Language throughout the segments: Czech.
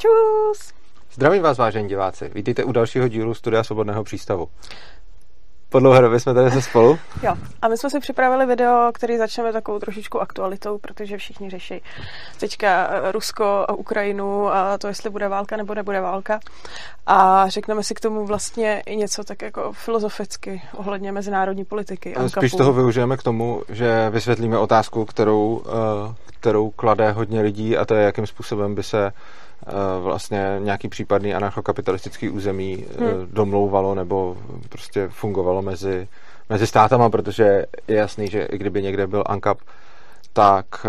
Čus! Zdravím vás, vážení diváci. Vítejte u dalšího dílu Studia Svobodného přístavu. Po dlouhé době jsme tady se spolu. Jo, a my jsme si připravili video, který začneme takovou trošičku aktualitou, protože všichni řeší teďka eh, Rusko a Ukrajinu a to, jestli bude válka nebo nebude válka. A řekneme si k tomu vlastně i něco tak jako filozoficky ohledně mezinárodní politiky. Spíš toho využijeme k tomu, že vysvětlíme otázku, kterou, eh, kterou klade hodně lidí a to je, jakým způsobem by se vlastně nějaký případný anarchokapitalistický území hmm. domlouvalo nebo prostě fungovalo mezi, mezi státama, protože je jasný, že i kdyby někde byl ANCAP, tak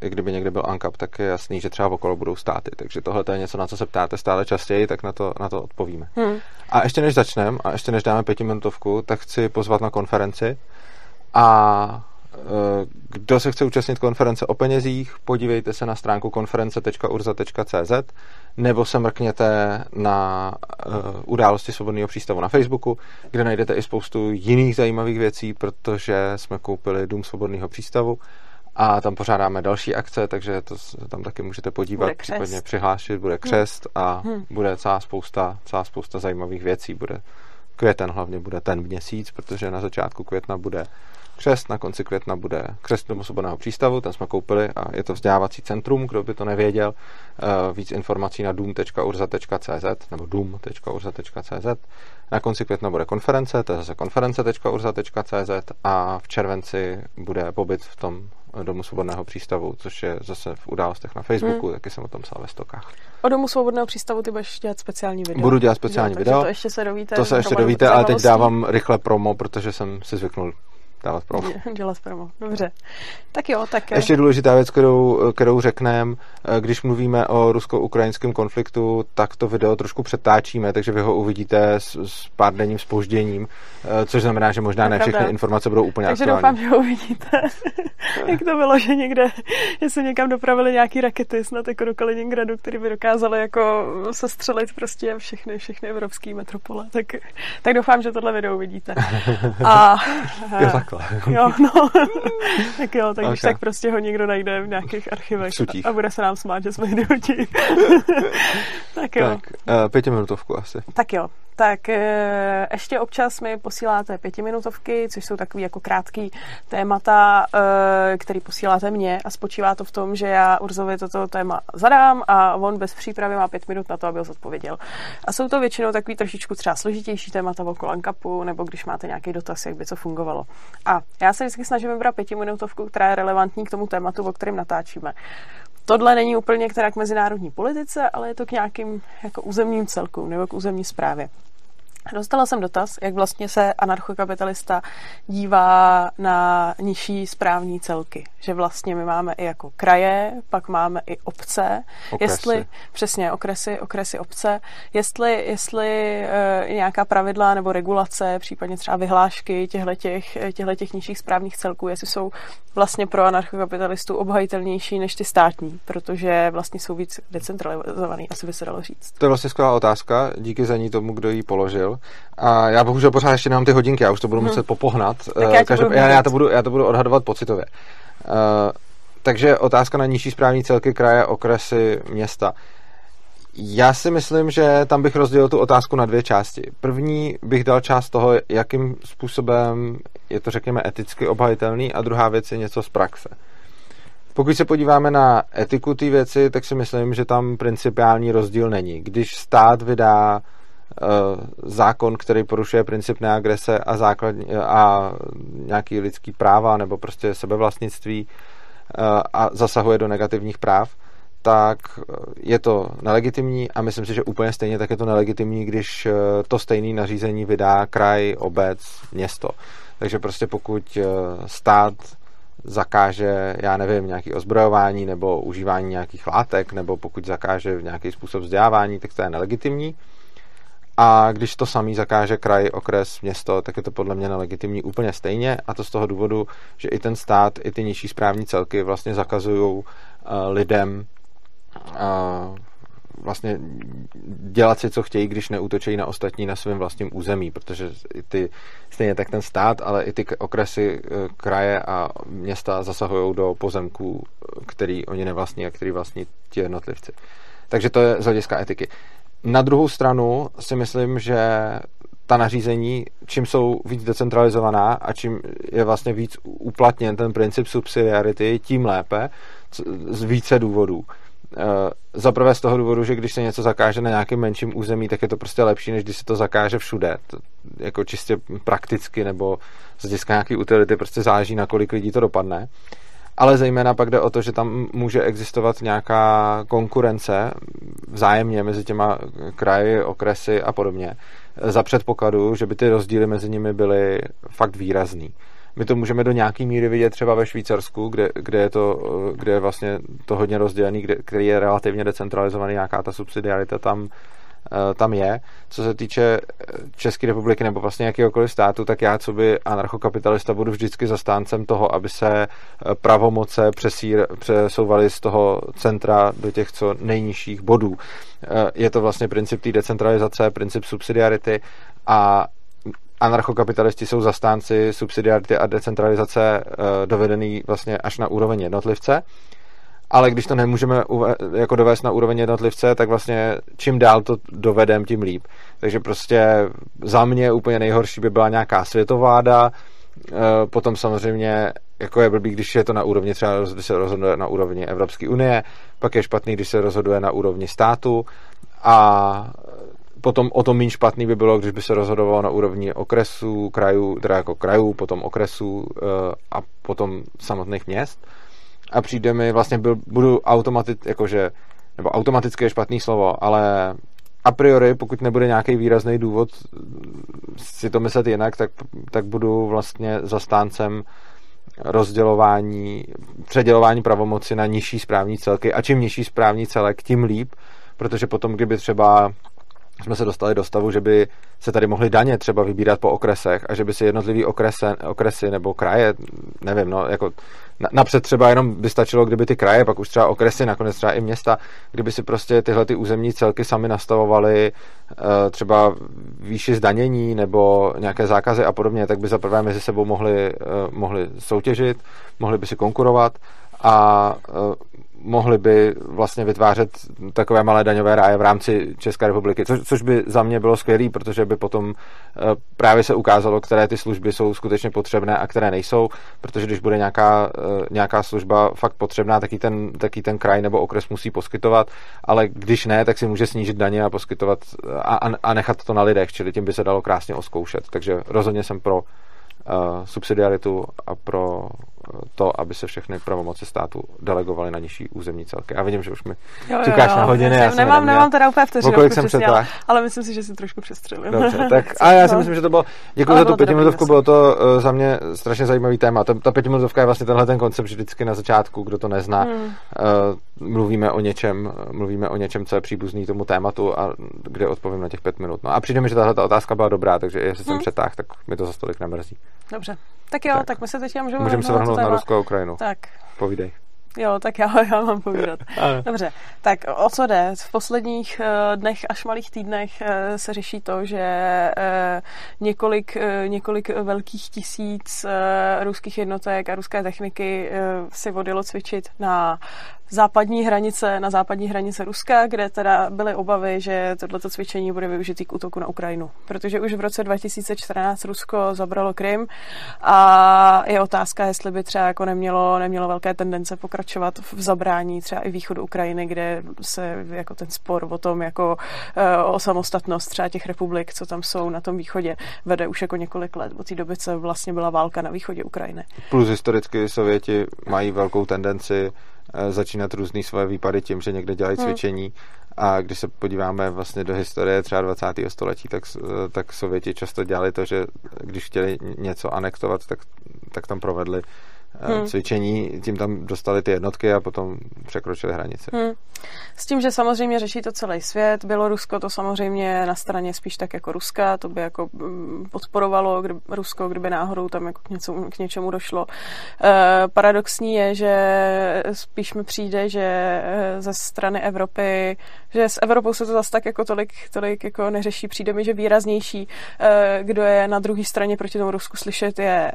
i kdyby někde byl ANCAP, tak je jasný, že třeba okolo budou státy. Takže tohle je něco, na co se ptáte stále častěji, tak na to, na to odpovíme. Hmm. A ještě než začneme a ještě než dáme pětiminutovku, tak chci pozvat na konferenci a kdo se chce účastnit konference o penězích, podívejte se na stránku konference.urza.cz nebo se mrkněte na uh, události Svobodného přístavu na Facebooku, kde najdete i spoustu jiných zajímavých věcí, protože jsme koupili Dům Svobodného přístavu a tam pořádáme další akce, takže to tam taky můžete podívat, případně přihlášit, bude hm. křest a hmm. bude celá spousta, celá spousta zajímavých věcí. Bude květen hlavně bude ten měsíc, protože na začátku května bude křest, na konci května bude křest do svobodného přístavu, ten jsme koupili a je to vzdělávací centrum, kdo by to nevěděl. Eh, víc informací na doom.urza.cz nebo doom.urza.cz. Na konci května bude konference, to je zase konference.urza.cz a v červenci bude pobyt v tom Domu svobodného přístavu, což je zase v událostech na Facebooku, hmm. taky jsem o tom psal ve stokách. O Domu svobodného přístavu ty budeš dělat speciální video. Budu dělat speciální jo, video. To ještě se dovíte. To se ještě dovíte, ale teď dávám rychle promo, protože jsem si zvyknul dávat promo. Dělat promo, dobře. Tak jo, tak... Ještě důležitá věc, kterou, kterou řekneme, eh, když mluvíme o rusko-ukrajinském konfliktu, tak to video trošku přetáčíme, takže vy ho uvidíte s, s pár denním spožděním, eh, což znamená, že možná ne všechny informace budou úplně takže aktuální. Takže doufám, že ho uvidíte, jak to bylo, že někde, že se někam dopravili nějaký rakety snad jako do Kaliningradu, které by dokázaly jako sestřelit prostě všechny, všechny evropské metropole. Tak, tak doufám, že tohle video uvidíte. A, jo, takhle. Jo, no. tak jo, tak okay. když tak prostě ho někdo najde v nějakých archivech a, a bude se nám smát, že jsme idioti. tak jo. Tak, uh, pětiminutovku asi. Tak jo, tak e, ještě občas mi posíláte pětiminutovky, což jsou takový jako krátký témata, e, který posíláte mě a spočívá to v tom, že já Urzovi toto téma zadám a on bez přípravy má pět minut na to, aby ho zodpověděl. A jsou to většinou takový trošičku třeba složitější témata okolo Ankapu, nebo když máte nějaký dotaz, jak by co fungovalo. A já se vždycky snažím vybrat pětiminutovku, která je relevantní k tomu tématu, o kterém natáčíme. Tohle není úplně k mezinárodní politice, ale je to k nějakým jako územním celkům nebo k územní zprávě. Dostala jsem dotaz, jak vlastně se anarchokapitalista dívá na nižší správní celky. Že vlastně my máme i jako kraje, pak máme i obce. Okresy. Jestli, přesně, okresy, okresy obce. Jestli, jestli e, nějaká pravidla nebo regulace, případně třeba vyhlášky těchto těch nižších správních celků, jestli jsou vlastně pro anarchokapitalistů obhajitelnější než ty státní, protože vlastně jsou víc decentralizovaný, asi by se dalo říct. To je vlastně skvělá otázka, díky za ní tomu, kdo ji položil. A já bohužel pořád ještě nemám ty hodinky, já už to budu hmm. muset popohnat. Tak já, Každop, budu já, já, to budu, já to budu odhadovat pocitově. Uh, takže otázka na nižší správní celky kraje, okresy, města. Já si myslím, že tam bych rozdělil tu otázku na dvě části. První bych dal část toho, jakým způsobem je to, řekněme, eticky obhajitelný a druhá věc je něco z praxe. Pokud se podíváme na etiku té věci, tak si myslím, že tam principiální rozdíl není. Když stát vydá zákon, který porušuje princip neagrese a, základ, a nějaký lidský práva nebo prostě sebevlastnictví uh, a zasahuje do negativních práv, tak je to nelegitimní a myslím si, že úplně stejně tak je to nelegitimní, když uh, to stejné nařízení vydá kraj, obec, město. Takže prostě pokud stát zakáže, já nevím, nějaký ozbrojování nebo užívání nějakých látek, nebo pokud zakáže nějaký způsob vzdělávání, tak to je nelegitimní. A když to samý zakáže kraj, okres, město, tak je to podle mě nelegitimní úplně stejně a to z toho důvodu, že i ten stát, i ty nižší správní celky vlastně zakazují uh, lidem uh, vlastně dělat si, co chtějí, když neútočí na ostatní na svém vlastním území, protože i ty, stejně tak ten stát, ale i ty okresy, eh, kraje a města zasahují do pozemků, který oni nevlastní a který vlastní ti jednotlivci. Takže to je z hlediska etiky. Na druhou stranu si myslím, že ta nařízení, čím jsou víc decentralizovaná a čím je vlastně víc uplatněn ten princip subsidiarity, tím lépe, z více důvodů. Eh, za prvé z toho důvodu, že když se něco zakáže na nějakém menším území, tak je to prostě lepší, než když se to zakáže všude. To, jako čistě prakticky nebo z hlediska nějaký utility prostě záleží, na kolik lidí to dopadne. Ale zejména pak jde o to, že tam může existovat nějaká konkurence vzájemně mezi těma kraji, okresy a podobně. Za předpokladu, že by ty rozdíly mezi nimi byly fakt výrazný. My to můžeme do nějaký míry vidět třeba ve Švýcarsku, kde, kde, je, to, kde je vlastně to hodně rozdělený, kde, který je relativně decentralizovaný, nějaká ta subsidiarita tam, tam je. Co se týče eh, České republiky nebo vlastně jakýkoliv státu, tak já, co by anarchokapitalista, budu vždycky zastáncem toho, aby se eh, pravomoce přesír, přesouvaly z toho centra do těch co nejnižších bodů. Je to vlastně princip té decentralizace, princip subsidiarity a anarchokapitalisti jsou zastánci subsidiarity a decentralizace dovedený vlastně až na úroveň jednotlivce. Ale když to nemůžeme jako dovést na úroveň jednotlivce, tak vlastně čím dál to dovedem, tím líp. Takže prostě za mě úplně nejhorší by byla nějaká světovláda, uh, potom samozřejmě jako je blbý, když je to na úrovni třeba, když se rozhoduje na úrovni Evropské unie, pak je špatný, když se rozhoduje na úrovni státu a potom o tom méně špatný by bylo, když by se rozhodovalo na úrovni okresů, krajů, teda jako krajů, potom okresů eh, a potom samotných měst. A přijde mi, vlastně byl, budu automatit, jakože, nebo automaticky je špatný slovo, ale a priori, pokud nebude nějaký výrazný důvod si to myslet jinak, tak, tak budu vlastně zastáncem rozdělování, předělování pravomoci na nižší správní celky. A čím nižší správní celek, tím líp, protože potom, kdyby třeba jsme se dostali do stavu, že by se tady mohly daně třeba vybírat po okresech a že by si jednotlivý okrese, okresy nebo kraje, nevím, no, jako napřed třeba jenom by stačilo, kdyby ty kraje, pak už třeba okresy, nakonec třeba i města, kdyby si prostě tyhle ty územní celky sami nastavovaly eh, třeba výši zdanění nebo nějaké zákazy a podobně, tak by za prvé mezi sebou mohli, eh, mohli soutěžit, mohli by si konkurovat a eh, mohli by vlastně vytvářet takové malé daňové ráje v rámci České republiky, což, což by za mě bylo skvělé, protože by potom eh, právě se ukázalo, které ty služby jsou skutečně potřebné a které nejsou, protože když bude nějaká, eh, nějaká služba fakt potřebná, tak ten, taky ten kraj nebo okres musí poskytovat, ale když ne, tak si může snížit daně a poskytovat a, a nechat to na lidech, čili tím by se dalo krásně oskoušet. Takže rozhodně jsem pro subsidiaritu a pro to, aby se všechny pravomoci státu delegovaly na nižší územní celky. A vidím, že už mi čekáš na hodiny. Já, já nemám, nemám teda úplně vteřinu, kolik jsem přesněla, ale myslím si, že si trošku přestřelil. Dobře, tak a já si myslím, že to bylo, děkuji za tu pětiminutovku, bylo to uh, za mě strašně zajímavý téma. Ta, ta pětiminutovka je vlastně tenhle ten koncept vždycky na začátku, kdo to nezná. Hmm. Uh, mluvíme o něčem, mluvíme o něčem, co je příbuzný tomu tématu a kde odpovím na těch pět minut. No a přijde mi, že tahle ta otázka byla dobrá, takže jestli hmm. jsem přetáh, tak mi to za stolik nemrzí. Dobře. Tak jo, tak, tak my se teď můžeme... Můžeme se vrhnout na Rusko a Ukrajinu. Tak. Povídej. Jo, tak já, já mám povídat. Dobře, tak o co jde? V posledních uh, dnech až malých týdnech uh, se řeší to, že uh, několik, několik velkých tisíc ruských jednotek a ruské techniky si vodilo cvičit na západní hranice, na západní hranice Ruska, kde teda byly obavy, že tohleto cvičení bude využitý k útoku na Ukrajinu. Protože už v roce 2014 Rusko zabralo Krym a je otázka, jestli by třeba jako nemělo, nemělo velké tendence pokračovat v zabrání třeba i východu Ukrajiny, kde se jako ten spor o tom jako eh, o samostatnost třeba těch republik, co tam jsou na tom východě, vede už jako několik let. Od té doby, co vlastně byla válka na východě Ukrajiny. Plus historicky Sověti mají velkou tendenci začínat různý svoje výpady tím, že někde dělají hmm. cvičení hmm. a když se podíváme vlastně do historie třeba 20. století, tak, eh, tak Sověti často dělali to, že když chtěli něco anektovat, tak, tak tam provedli Eh, hmm. cvičení, tím tam dostali ty jednotky a potom překročili hranice. Hmm. S tím, že samozřejmě řeší to celý svět, Bělorusko to samozřejmě na straně spíš tak jako Ruska, to by jako mm, podporovalo kdy, Rusko, kdyby náhodou tam jako k, něco, k něčemu došlo. E, paradoxní je, že spíš mi přijde, že eh, ze strany Evropy, že s Evropou se to zase tak jako tolik, tolik jako neřeší. Přijde mi, že výraznější, e, kdo je na druhé straně proti tomu Rusku slyšet, je e,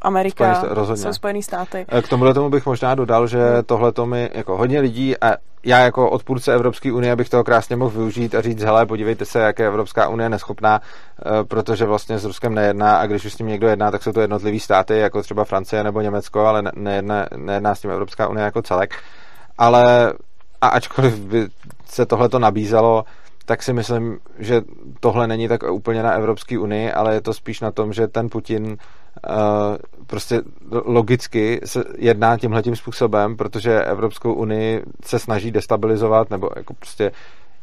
Amerika. Rozhodně Spojené státy. K tomuhle tomu bych možná dodal, že tohle to mi jako hodně lidí a já jako odpůrce Evropské unie bych toho krásně mohl využít a říct, hele, podívejte se, jak je Evropská unie neschopná, eh, protože vlastně s Ruskem nejedná a když už s tím někdo jedná, tak jsou to jednotlivý státy, jako třeba Francie nebo Německo, ale nejedná, nejedná s tím Evropská unie jako celek. Ale a ačkoliv by se tohle to nabízelo, tak si myslím, že tohle není tak úplně na Evropské unii, ale je to spíš na tom, že ten Putin uh, prostě logicky se jedná tímhletím způsobem, protože Evropskou unii se snaží destabilizovat, nebo jako prostě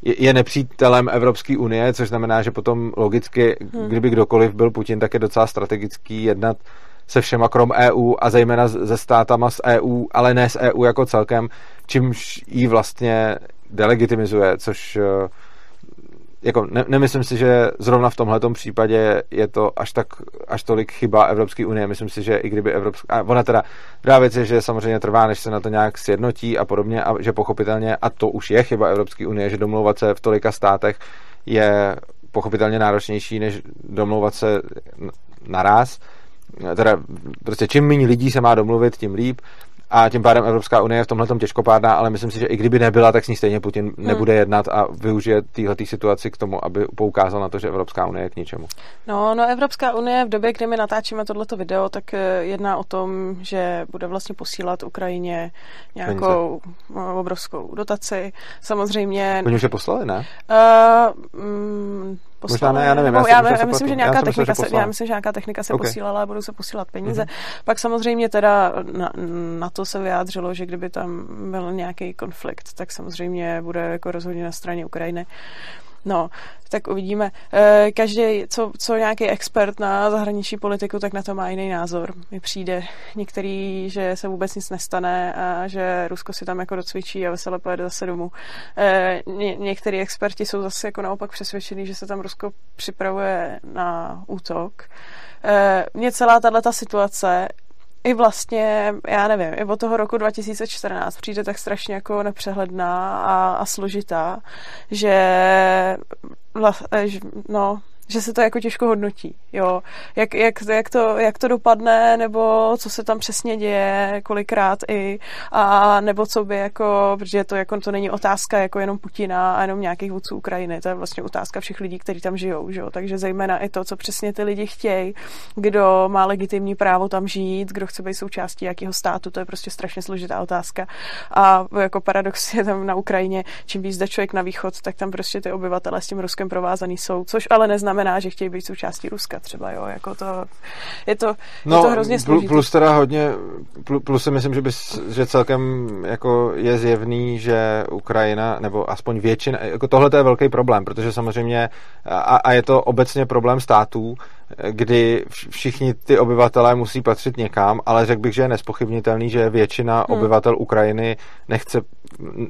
je, nepřítelem Evropské unie, což znamená, že potom logicky, hmm. kdyby kdokoliv byl Putin, tak je docela strategický jednat se všema krom EU a zejména ze státama z EU, ale ne z EU jako celkem, čímž ji vlastně delegitimizuje, což uh, jako ne, nemyslím si, že zrovna v tomhle případě je to až tak, až tolik chyba Evropské unie. Myslím si, že i kdyby Evropská... A ona teda, druhá věc je, že samozřejmě trvá, než se na to nějak sjednotí a podobně, a že pochopitelně, a to už je chyba Evropské unie, že domlouvat se v tolika státech je pochopitelně náročnější, než domlouvat se naraz. Teda prostě čím méně lidí se má domluvit, tím líp a tím pádem Evropská unie je v tomhle těžkopádná, ale myslím si, že i kdyby nebyla, tak s ní stejně Putin hmm. nebude jednat a využije téhle situaci k tomu, aby poukázal na to, že Evropská unie je k ničemu. No, no Evropská unie v době, kdy my natáčíme tohleto video, tak eh, jedná o tom, že bude vlastně posílat Ukrajině nějakou Peníze. obrovskou dotaci. Samozřejmě... Oni už je poslali, ne? Uh, mm, poslali. Možná ne, já nevím. Já, já, já, já myslím, že nějaká technika se, já myslím, že nějaká technika se okay. posílala a budou se posílat peníze. Mm-hmm. Pak samozřejmě teda na, na, to se vyjádřilo, že kdyby tam byl nějaký konflikt, tak samozřejmě bude jako rozhodně na straně Ukrajiny. No, tak uvidíme. Eh, každý, co, co nějaký expert na zahraniční politiku, tak na to má jiný názor. Mi přijde některý, že se vůbec nic nestane a že Rusko si tam jako docvičí a veselé pojede zase domů. Eh, ně, experti jsou zase jako naopak přesvědčení, že se tam Rusko připravuje na útok. Eh, Mně celá tato situace i vlastně, já nevím, i od toho roku 2014 přijde tak strašně jako nepřehledná a, a složitá, že no, že se to jako těžko hodnotí, jo. Jak, jak, jak, to, jak to dopadne, nebo co se tam přesně děje, kolikrát i, a nebo co by jako, protože to jako to není otázka jako jenom Putina a jenom nějakých vůdců Ukrajiny, to je vlastně otázka všech lidí, kteří tam žijou, že jo. Takže zejména i to, co přesně ty lidi chtějí, kdo má legitimní právo tam žít, kdo chce být součástí jakého státu, to je prostě strašně složitá otázka. A jako paradox je tam na Ukrajině, čím víc člověk na východ, tak tam prostě ty obyvatele s tím Ruskem provázaný jsou, což ale neznamená, znamená, že chtějí být součástí Ruska třeba, jo, jako to, je to, no, je to hrozně složitý. Plus teda hodně, plus si myslím, že, bys, že celkem jako je zjevný, že Ukrajina, nebo aspoň většina, jako tohle je velký problém, protože samozřejmě, a, a je to obecně problém států, kdy všichni ty obyvatelé musí patřit někam, ale řekl bych, že je nespochybnitelný, že většina hmm. obyvatel Ukrajiny nechce,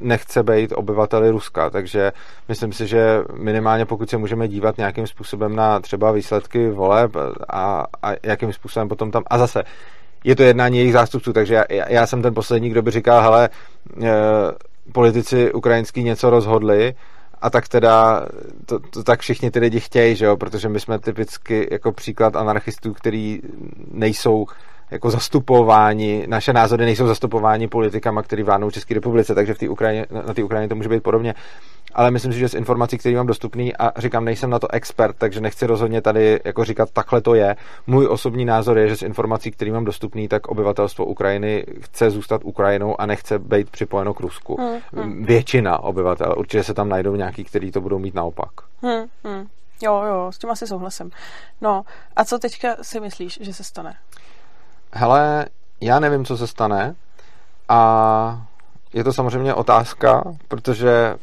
nechce být obyvateli Ruska, takže myslím si, že minimálně pokud se můžeme dívat nějakým způsobem na třeba výsledky voleb a, a jakým způsobem potom tam, a zase je to jednání jejich zástupců, takže já, já jsem ten poslední, kdo by říkal, hele, e, politici ukrajinský něco rozhodli, a tak teda to, to tak všichni ty lidi chtějí, že jo, protože my jsme typicky jako příklad anarchistů, který nejsou jako zastupováni, naše názory nejsou zastupováni politikama, který vládnou České republice, takže v té Ukrajině, na té Ukrajině to může být podobně. Ale myslím si, že z informací, které mám dostupný, a říkám, nejsem na to expert, takže nechci rozhodně tady jako říkat, takhle to je. Můj osobní názor je, že z informací, které mám dostupný, tak obyvatelstvo Ukrajiny chce zůstat Ukrajinou a nechce být připojeno k Rusku. Hmm, hmm. Většina obyvatel, určitě se tam najdou nějaký, který to budou mít naopak. Hmm, hmm. Jo, jo, s tím asi souhlasím. No, a co teďka si myslíš, že se stane? Hele, já nevím, co se stane a je to samozřejmě otázka, protože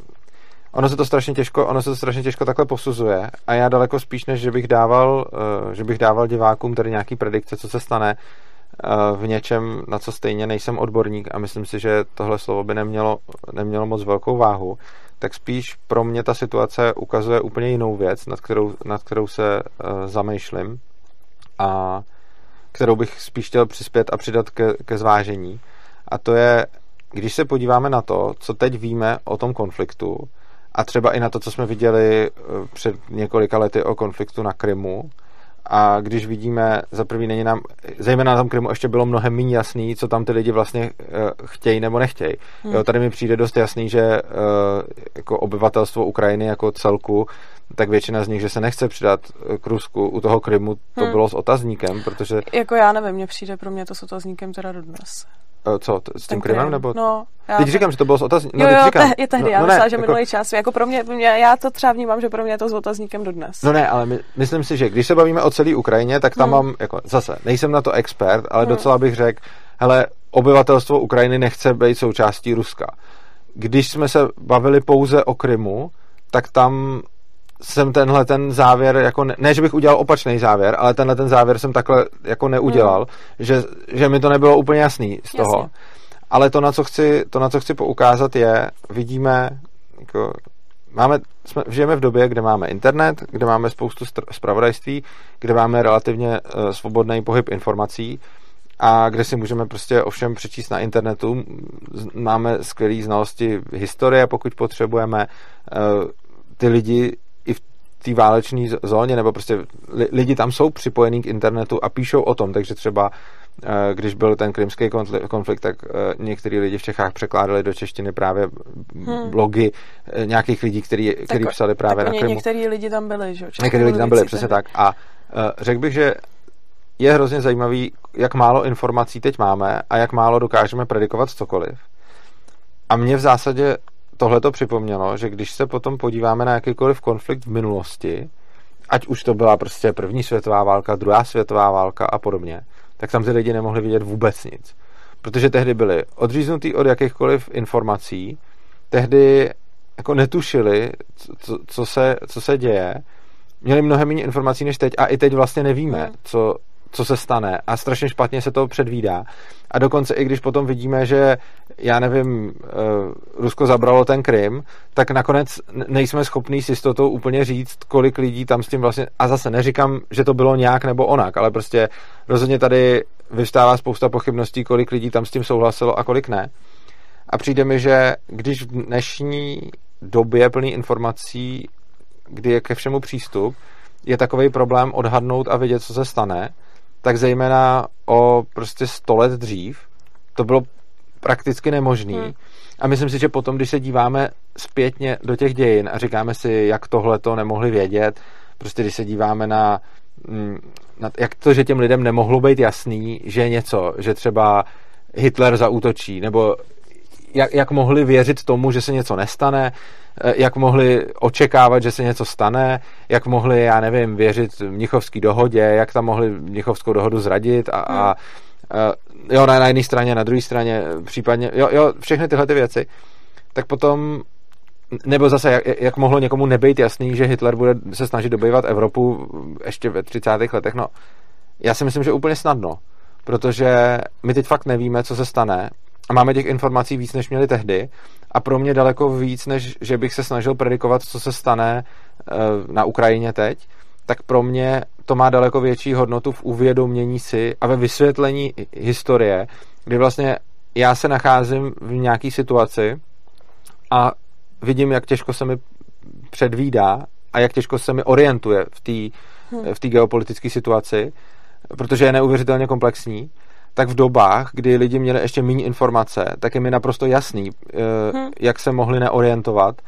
ono se to strašně těžko, ono se to strašně těžko takhle posuzuje a já daleko spíš, než že bych dával, eh, že bych dával divákům tady nějaký predikce, co se stane eh, v něčem, na co stejně nejsem odborník a myslím si, že tohle slovo by nemělo, nemělo moc velkou váhu, tak spíš pro mě ta situace ukazuje úplně jinou věc, nad kterou, nad kterou se uh, zamýšlím. A kterou bych spíš chtěl přispět a přidat ke, ke zvážení. A to je, když se podíváme na to, co teď víme o tom konfliktu, a třeba i na to, co jsme viděli eh, před několika lety o konfliktu na Krymu, a když vidíme, za prvý není nám, zejména na tom Krymu ještě bylo mnohem méně jasný, co tam ty lidi vlastně uh, chtějí nebo nechtějí. Hmm. Jo, tady mi přijde dost jasný, že uh, jako obyvatelstvo Ukrajiny jako celku, tak většina z nich, že se nechce přidat k Rusku u toho Krymu, to hmm. bylo s otazníkem, protože... Jako já nevím, mně přijde pro mě to s otazníkem teda dodnes. Eh, co, s tím Krymem? Nebo... No, já teď říkám, že to bylo s otazníkem. No, jo, jo, říkám, te, je tehdy, no, já no myslela, ne, že jako... minulý čas. Jako pro mě, mě, já to třeba vnímám, že pro mě je to s otazníkem dodnes. No ne, ale my, myslím si, že když se bavíme o celé Ukrajině, tak tam hmm. mám, jako zase, nejsem na to expert, ale hmm. docela bych řekl, hele, obyvatelstvo Ukrajiny nechce být součástí Ruska. Když jsme se bavili pouze o Krymu, tak tam jsem tenhle ten závěr, jako ne, ne, že bych udělal opačný závěr, ale tenhle ten závěr jsem takhle jako neudělal, hmm. že, že mi to nebylo úplně jasný z toho. Jasně. Ale to, na co chci, to, na co chci poukázat, je, vidíme, jako, máme, jsme, žijeme v době, kde máme internet, kde máme spoustu zpravodajství, kde máme relativně uh, svobodný pohyb informací a kde si můžeme prostě ovšem přečíst na internetu. Máme skvělé znalosti historie, pokud potřebujeme. Uh, ty lidi té válečné zóně, nebo prostě lidi tam jsou připojení k internetu a píšou o tom, takže třeba eh, když byl ten krymský konflikt, tak eh, některý lidi v Čechách překládali do češtiny právě hmm. blogy eh, nějakých lidí, který, který psali právě tak na Krymu. Některý lidi tam byli, že? Některý lidi tam byli, přesně tak. A řekl bych, že je hrozně zajímavý, jak málo informací teď máme a jak málo dokážeme predikovat cokoliv. A mě v zásadě tohle to připomnělo, že když se potom podíváme na jakýkoliv konflikt v minulosti, ať už to byla prostě první světová válka, druhá světová válka a podobně, tak tam ty lidi nemohli vidět vůbec nic. Protože tehdy byli odříznutí od jakýchkoliv informací, tehdy jako netušili, co, co, se, co se děje, měli mnohem méně informací než teď a i teď vlastně nevíme, co, co se stane a strašně špatně se to předvídá. A dokonce i když potom vidíme, že já nevím, eh, Rusko zabralo ten Krym, tak nakonec nejsme schopní s jistotou úplně říct, kolik lidí tam s tím vlastně, a zase neříkám, že to bylo nějak nebo onak, ale prostě rozhodně tady vystává spousta pochybností, kolik lidí tam s tím souhlasilo a kolik ne. A přijde mi, že když v dnešní době plný informací, kdy je ke všemu přístup, je takový problém odhadnout a vědět, co se stane, tak zejména o prostě 100 let dřív to bylo prakticky nemožný. Hmm. A myslím si, že potom, když se díváme zpětně do těch dějin a říkáme si, jak tohle to nemohli vědět, prostě když se díváme na, mm, na jak to, že těm lidem nemohlo být jasný, že něco, že třeba Hitler zaútočí, nebo jak, jak mohli věřit tomu, že se něco nestane, eh, jak mohli očekávat, že se něco stane, jak mohli, já nevím, věřit Mnichovský dohodě, jak tam mohli Mnichovskou dohodu zradit a, a, a eh, jo, na, na jedné straně, na druhé straně, případně, jo, jo, všechny tyhle ty věci, tak potom nebo zase, jak, jak mohlo někomu nebejt jasný, že Hitler bude se snažit dobývat Evropu ještě ve 30. letech, no, já si myslím, že úplně snadno, protože my teď fakt nevíme, co se stane a máme těch informací víc, než měli tehdy. A pro mě daleko víc, než že bych se snažil predikovat, co se stane eh, na Ukrajině teď, tak pro mě to má daleko větší hodnotu v uvědomění si a ve vysvětlení historie, kdy vlastně já se nacházím v nějaké situaci a vidím, jak těžko se mi předvídá a jak těžko se mi orientuje v té v té geopolitické situaci, protože je neuvěřitelně komplexní tak v dobách, kdy lidi měli ještě méně informace, tak je mi naprosto jasný, hmm. jak se mohli neorientovat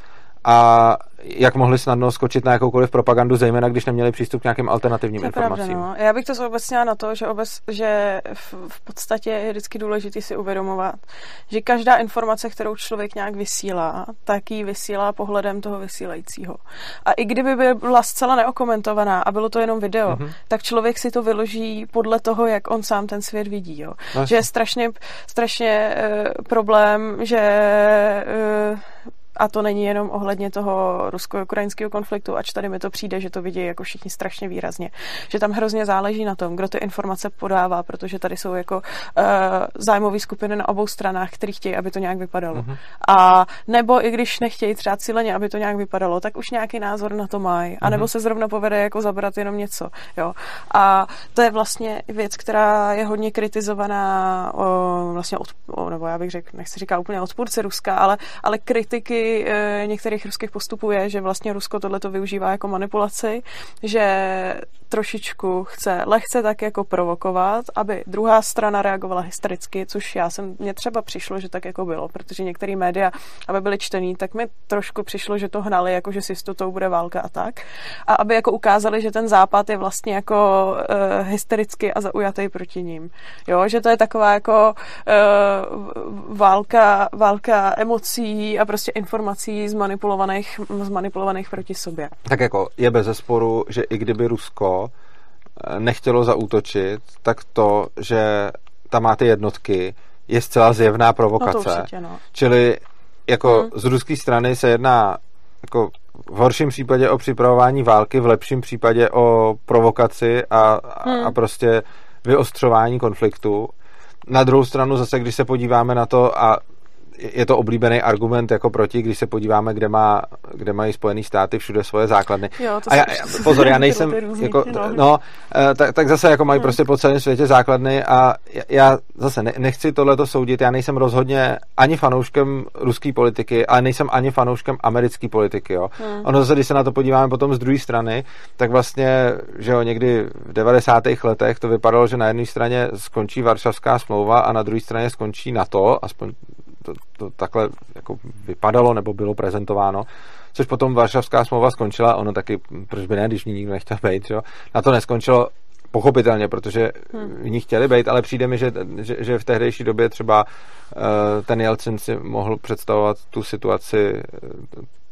a jak mohli snadno skočit na jakoukoliv propagandu, zejména když neměli přístup k nějakým alternativním to informacím. Pravda, no. Já bych to zobecnila na to, že, obec, že v, v podstatě je vždycky důležité si uvědomovat, že každá informace, kterou člověk nějak vysílá, tak ji vysílá pohledem toho vysílajícího. A i kdyby byla zcela neokomentovaná a bylo to jenom video, mm-hmm. tak člověk si to vyloží podle toho, jak on sám ten svět vidí. Jo. No, že je strašně, strašně uh, problém, že uh, a to není jenom ohledně toho rusko-ukrajinského konfliktu, ač tady mi to přijde, že to vidí jako všichni strašně výrazně. Že tam hrozně záleží na tom, kdo ty informace podává, protože tady jsou jako uh, zájmové skupiny na obou stranách, které chtějí, aby to nějak vypadalo. Uh-huh. A nebo i když nechtějí třeba cíleně, aby to nějak vypadalo, tak už nějaký názor na to mají. A nebo uh-huh. se zrovna povede jako zabrat jenom něco. Jo. A to je vlastně věc, která je hodně kritizovaná o, vlastně od, o, nebo já bych řekl, nechci říkat úplně odpůrce Ruska, ale, ale kritiky kritiky e, některých ruských postupů je, že vlastně Rusko tohleto využívá jako manipulaci, že trošičku chce lehce tak jako provokovat, aby druhá strana reagovala hystericky, což já jsem, mně třeba přišlo, že tak jako bylo, protože některé média, aby byly čtený, tak mi trošku přišlo, že to hnali, jako že s to bude válka a tak. A aby jako ukázali, že ten západ je vlastně jako uh, hystericky a zaujatý proti ním. Jo, že to je taková jako uh, válka, válka emocí a prostě informací zmanipulovaných, zmanipulovaných proti sobě. Tak jako je bez zesporu, že i kdyby Rusko eh, nechtělo zaútočit, tak to, že tam má ty jednotky, je zcela zjevná provokace. No to určitě, no. Čili jako hmm. z ruské strany se jedná jako v horším případě o připravování války, v lepším případě o provokaci a, hmm. a prostě vyostřování konfliktu. Na druhou stranu zase, když se podíváme na to a je to oblíbený argument jako proti, když se podíváme, kde, má, kde mají Spojené státy všude svoje základny. Jo, to a já, pozor, já nejsem, jako, no, no eh, tak, tak zase jako mají hmm. prostě po celém světě základny a já zase ne, nechci tohleto soudit, já nejsem rozhodně ani fanouškem ruské politiky, ale nejsem ani fanouškem americké politiky, jo. Hmm. Ono zase, když se na to podíváme potom z druhé strany, tak vlastně, že jo, někdy v 90. letech to vypadalo, že na jedné straně skončí Varšavská smlouva a na druhé straně skončí NATO, aspoň to, to takhle jako vypadalo nebo bylo prezentováno, což potom Varšavská smlouva skončila, ono taky, proč by ne, když ní nikdo nechtěl být, jo? na to neskončilo pochopitelně, protože hmm. v ní chtěli být, ale přijde mi, že, že, že v tehdejší době třeba uh, ten Jelcin si mohl představovat tu situaci,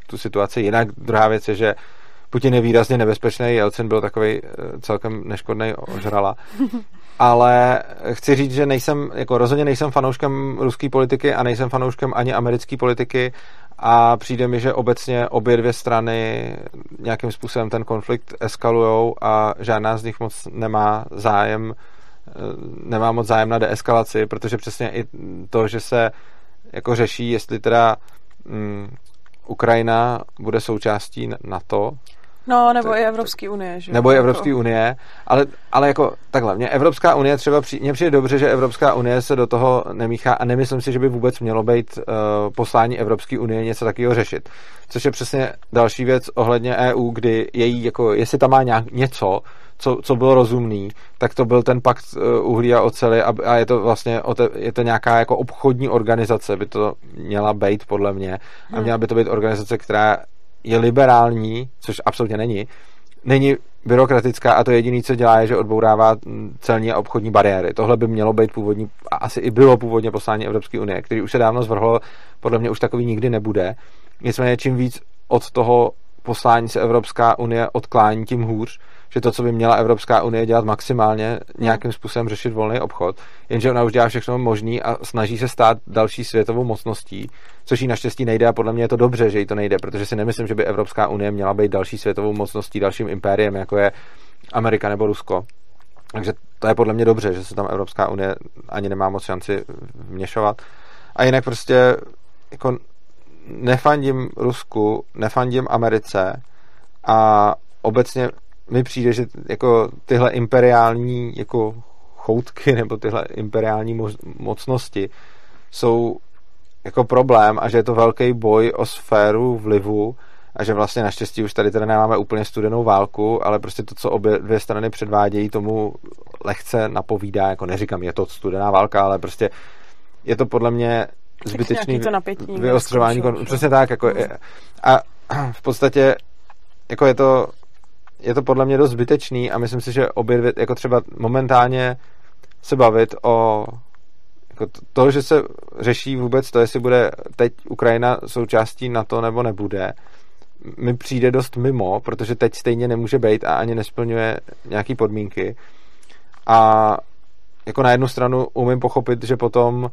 tu situaci jinak. Druhá věc je, že Putin je výrazně nebezpečný, Jelcin byl takový uh, celkem neškodný ožrala. ale chci říct, že nejsem, jako rozhodně nejsem fanouškem ruské politiky a nejsem fanouškem ani americké politiky a přijde mi, že obecně obě dvě strany nějakým způsobem ten konflikt eskalujou a žádná z nich moc nemá zájem eh, nemá moc zájem na deeskalaci, protože přesně i to, že se jako řeší, jestli teda um, Ukrajina bude součástí NATO, No, nebo tak, i Evropské unie, že? Nebo i Evropské jako... unie, ale, ale jako takhle, mě Evropská unie třeba, při, mně přijde dobře, že Evropská unie se do toho nemíchá a nemyslím si, že by vůbec mělo být uh, poslání Evropské unie něco takového řešit. Což je přesně další věc ohledně EU, kdy její, jako, jestli tam má nějak něco, co, co bylo rozumný, tak to byl ten pakt uh, uhlí a oceli a, a je to vlastně je to nějaká jako obchodní organizace, by to měla být podle mě a hmm. měla by to být organizace, která je liberální, což absolutně není, není byrokratická a to jediné, co dělá, je, že odbourává celní a obchodní bariéry. Tohle by mělo být původní, a asi i bylo původně poslání Evropské unie, který už se dávno zvrhlo, podle mě už takový nikdy nebude. Nicméně čím víc od toho poslání se Evropská unie odklání, tím hůř, že to, co by měla Evropská unie dělat maximálně, nějakým způsobem řešit volný obchod, jenže ona už dělá všechno možný a snaží se stát další světovou mocností, což jí naštěstí nejde a podle mě je to dobře, že jí to nejde, protože si nemyslím, že by Evropská unie měla být další světovou mocností, dalším impériem, jako je Amerika nebo Rusko. Takže to je podle mě dobře, že se tam Evropská unie ani nemá moc šanci vměšovat. A jinak prostě jako nefandím Rusku, nefandím Americe a obecně mi přijde, že jako tyhle imperiální jako choutky nebo tyhle imperiální mocnosti jsou jako problém a že je to velký boj o sféru vlivu a že vlastně naštěstí už tady teda nemáme úplně studenou válku, ale prostě to, co obě dvě strany předvádějí, tomu lehce napovídá, jako neříkám, je to studená válka, ale prostě je to podle mě zbytečný to napětí, vyostřování. Přesně tak. Jako je, a v podstatě jako je to je to podle mě dost zbytečný a myslím si, že obě dvě, jako třeba momentálně se bavit o jako to, že se řeší vůbec to, jestli bude teď Ukrajina součástí NATO nebo nebude, mi přijde dost mimo, protože teď stejně nemůže být a ani nesplňuje nějaký podmínky. A jako na jednu stranu umím pochopit, že potom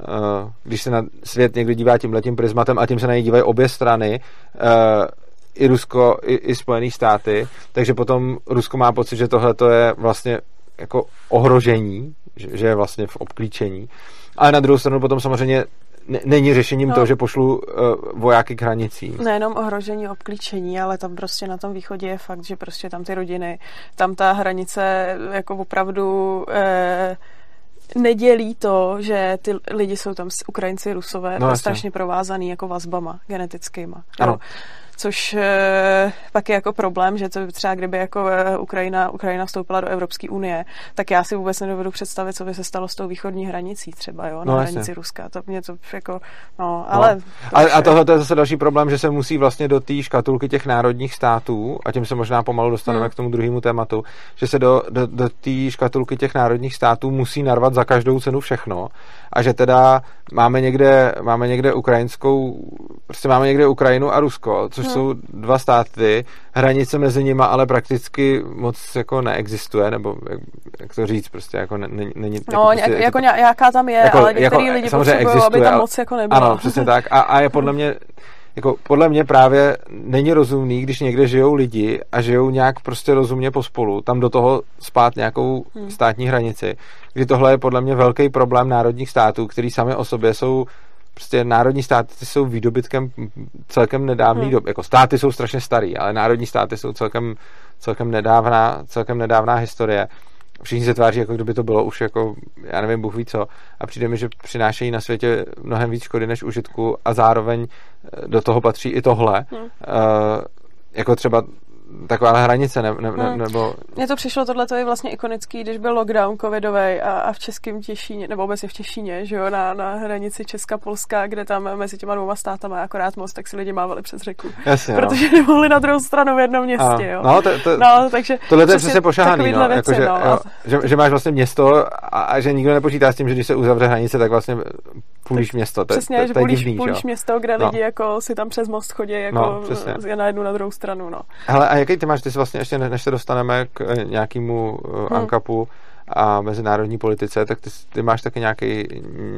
eh, když se na svět někdo dívá tím letím prismatem a tím se na něj dívají obě strany, eh, i Rusko, i, i Spojené státy, takže potom Rusko má pocit, že tohle je vlastně jako ohrožení, že, že je vlastně v obklíčení. Ale na druhou stranu potom samozřejmě není řešením no. to, že pošlu uh, vojáky k hranicím. Nejenom ohrožení obklíčení, ale tam prostě na tom východě je fakt, že prostě tam ty rodiny, tam ta hranice jako opravdu uh, nedělí to, že ty lidi jsou tam Ukrajinci, Rusové, No, strašně provázaný jako vazbama genetickýma. Ano. Jo. Což e, pak je jako problém, že to třeba kdyby jako eh, Ukrajina, Ukrajina vstoupila do Evropské unie, tak já si vůbec nedovedu představit, co by se stalo s tou východní hranicí třeba, jo, na No, hranici jasně. Ruska. To mě to jako, no, ale... No. to A, už a tohle to je zase další problém, že se musí vlastně do té škatulky těch národních států, a tím se možná pomalu dostaneme Hmm. k tomu druhému tématu, že se do, do, do té škatulky těch národních států musí narvat za každou cenu všechno a že teda máme někde, máme někde ukrajinskou, prostě máme někde Ukrajinu a Rusko, což Hmm. jsou dva státy, hranice mezi nimi ale prakticky moc jako neexistuje, nebo jak, jak to říct, prostě jako ne- není, není No, prostě, jako, to jako nějaká tam je, jako- ale některý jako lidi samozřejmě potřebují, aby tam moc jako nebylo. Ano, přesně tak. A, a je podle mě, jako podle mě právě není rozumný, když někde žijou lidi a žijou nějak prostě rozumně pospolu, tam do toho spát nějakou Hmm. státní hranici, kdy tohle je podle mě velký problém národních států, který sami o sobě jsou prostě národní státy ty jsou výdobytkem celkem nedávný Hmm. doby. Jako státy jsou strašně starý, ale národní státy jsou celkem, celkem, nedávná, celkem nedávná historie. Všichni se tváří, jako kdyby to bylo už jako, já nevím, Bůh ví co. A přijde mi, že přinášejí na světě mnohem víc škody než užitku a zároveň eh, do toho patří i tohle. Hmm. Uh, jako třeba taková hranice, ne, ne, ne, Hmm. nebo Mně to přišlo, tohle to je vlastně ikonický, když byl lockdown covidový a, a v Českém Těšíně, nebo obecně v Těšíně, že jo, na, na hranici Česka-Polska, kde tam mezi těma dvěma státama je akorát most, tak si lidi mávali přes řeku. jasně, no. Protože nemohli na druhou stranu v jednom městě, jo. No, to, to, No, takže Tohle to je přesně pošahaný, no, věci, jako, že, no. jo, že, že, máš vlastně město a, a, že nikdo nepočítá s tím, že když se uzavře hranice, tak vlastně půlíš město. To, Přesně, to, že půlíš, divný, půlíš město, kde No. lidi jako si tam přes most chodí jako No, přesně. z na jednu na druhou stranu, no. Hele, a jaký ty máš, ty jsi vlastně ještě, ne- než se dostaneme k eh, nějakému uh, Hmm. ANKAPu a mezinárodní politice, tak ty, ty máš taky nějaký,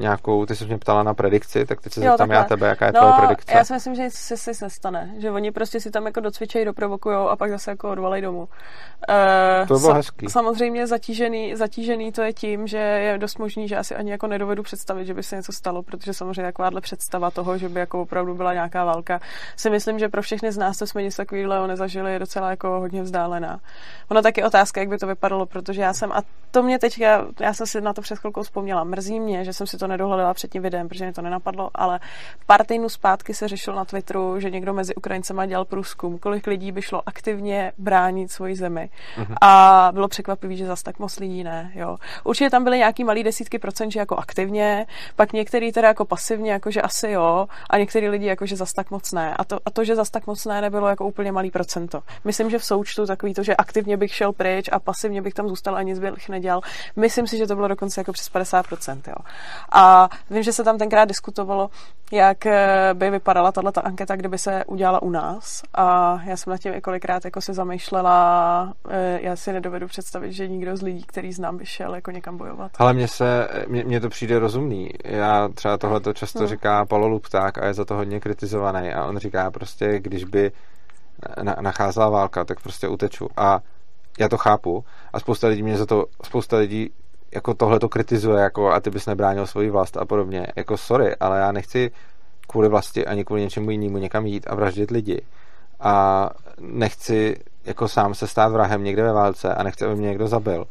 nějakou, ty jsi mě ptala na predikci, tak teď se Jo, zeptám já takhle. tebe, jaká je No, tvoje predikce. já si myslím, že nic se si nestane. Že oni prostě si tam jako docvičejí, doprovokujou a pak zase jako odvalej domů. Uh, To by bylo hezký. Samozřejmě zatížený, zatížený to je tím, že je dost možný, že asi ani jako nedovedu představit, že by se něco stalo, protože samozřejmě takováhle představa toho, že by jako opravdu byla nějaká válka, si myslím, že pro všechny z nás, co jsme nic takového nezažili, je docela jako hodně vzdálená. Ono taky otázka, jak by to vypadalo, protože já jsem, a to mě teď, já, já jsem si na to před chvilkou vzpomněla, mrzí mě, že jsem si to nedohledala před tím videem, protože mě to nenapadlo, ale pár týdnů zpátky se řešil na Twitteru, že někdo mezi Ukrajincema dělal průzkum, kolik lidí by šlo aktivně bránit svoji zemi. Mhm. A bylo překvapivé, že zas tak moc lidí ne. Jo. Určitě tam byly nějaký malý desítky procent, že jako aktivně, pak některý teda jako pasivně, jakože asi jo, a některý lidi jakože zas tak moc ne. A to, a to, že zas tak moc ne, nebylo jako úplně malý procento. Myslím, že v součtu takový to, že aktivně bych šel pryč a pasivně bych tam zůstal a nic bych nedělal. Myslím si, že to bylo dokonce jako přes 50%. Jo. A vím, že se tam tenkrát diskutovalo, jak eh, by vypadala tato anketa, kdyby se udělala u nás. A já jsem nad tím několikrát jako se zamýšlela, eh, já si nedovedu představit, že nikdo z lidí, který znám, by šel jako někam bojovat. Ale mně se, mně, mně to přijde rozumný. Já třeba tohle to často Hmm. říká Paolo Lupták a je za to hodně kritizovaný a on říká prostě, když by na, nacházela válka, tak prostě uteču. A já to chápu a spousta lidí mě za to, spousta lidí jako tohle to kritizuje, jako a ty bys nebránil svoji vlast a podobně. Jako sorry, ale já nechci kvůli vlasti ani kvůli něčemu jinému někam jít a vraždit lidi. A nechci jako sám se stát vrahem někde ve válce a nechci, aby mě někdo zabil.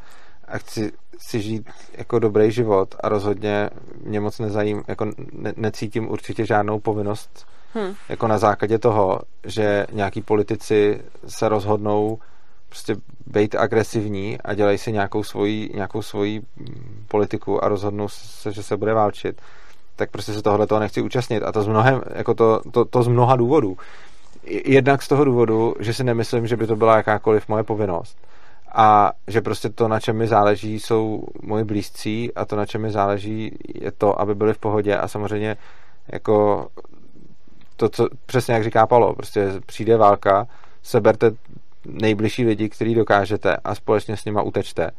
A chci si žít jako dobrý život a rozhodně mě moc nezajím, jako ne, necítím určitě žádnou povinnost Hm. jako na základě toho, že nějaký politici se rozhodnou prostě být agresivní a dělají si nějakou svoji, nějakou svoji mm, politiku a rozhodnou se, že se bude válčit, tak prostě se tohle toho nechci účastnit. A to z, mnohem, jako to, to, to z mnoha důvodů. Jednak z toho důvodu, že si nemyslím, že by to byla jakákoliv moje povinnost. A že prostě to, na čem mi záleží, jsou moji blízcí a to, na čem mi záleží, je to, aby byli v pohodě a samozřejmě jako to, co přesně jak říká Palo, prostě přijde válka, seberte nejbližší lidi, který dokážete a společně s nima utečte.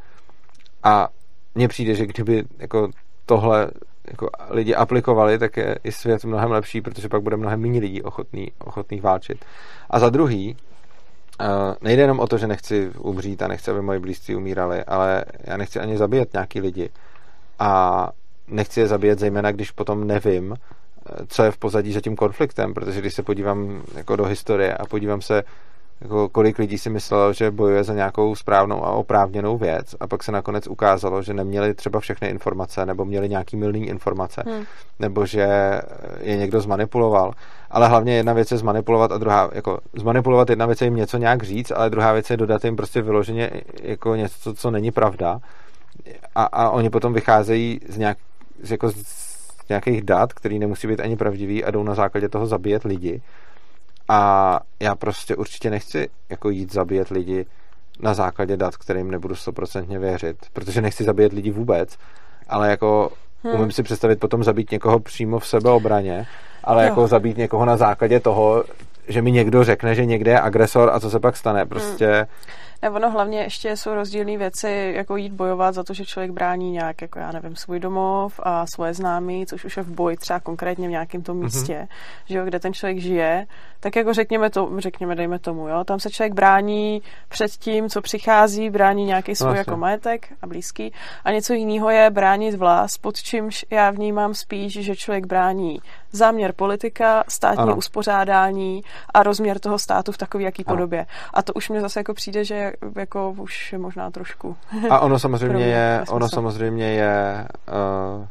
A mně přijde, že kdyby jako tohle jako lidi aplikovali, tak je i svět mnohem lepší, protože pak bude mnohem méně lidí ochotný, ochotných válčit. A za druhý, uh, nejde jenom o to, že nechci umřít a nechci, aby moji blízcí umírali, ale já nechci ani zabíjet nějaký lidi. A nechci je zabíjet zejména, když potom nevím, eh, co je v pozadí za tím konfliktem, protože když se podívám jako do historie a podívám se jako kolik lidí si myslelo, že bojuje za nějakou správnou a oprávněnou věc a pak se nakonec ukázalo, že neměli třeba všechny informace nebo měli nějaký milný informace hmm. nebo že je někdo zmanipuloval. Ale hlavně jedna věc je zmanipulovat a druhá, jako zmanipulovat jedna věc je jim něco nějak říct, ale druhá věc je dodat jim prostě vyloženě jako něco, co není pravda a, a oni potom vycházejí z, nějak, z, jako z nějakých dat, který nemusí být ani pravdivý a jdou na základě toho zabíjet lidi a já prostě určitě nechci jako jít zabíjet lidi na základě dat, kterým nebudu stoprocentně věřit, protože nechci zabíjet lidi vůbec, ale jako hmm. umím si představit potom zabít někoho přímo v sebeobraně, ale jo. jako zabít někoho na základě toho, že mi někdo řekne, že někde je agresor a co se pak stane. Prostě hmm. Ne, ono hlavně ještě jsou rozdílné věci, jako jít bojovat za to, že člověk brání nějak, jako já nevím, svůj domov a svoje známí, což už je v boji třeba konkrétně v nějakém tom mhm. místě, mm-hmm. že jo, kde ten člověk žije, tak jako řekněme to, řekněme, dejme tomu, jo, tam se člověk brání před tím, co přichází, brání nějaký svůj vlastně. jako majetek a blízký a něco jiného je bránit vlast, pod čímž já vnímám spíš, že člověk brání záměr politika, státní ano. uspořádání a rozměr toho státu v takové jaký ano. podobě. A to už mě zase jako přijde, že jako už je možná trošku. A ono samozřejmě je, ono samozřejmě je uh,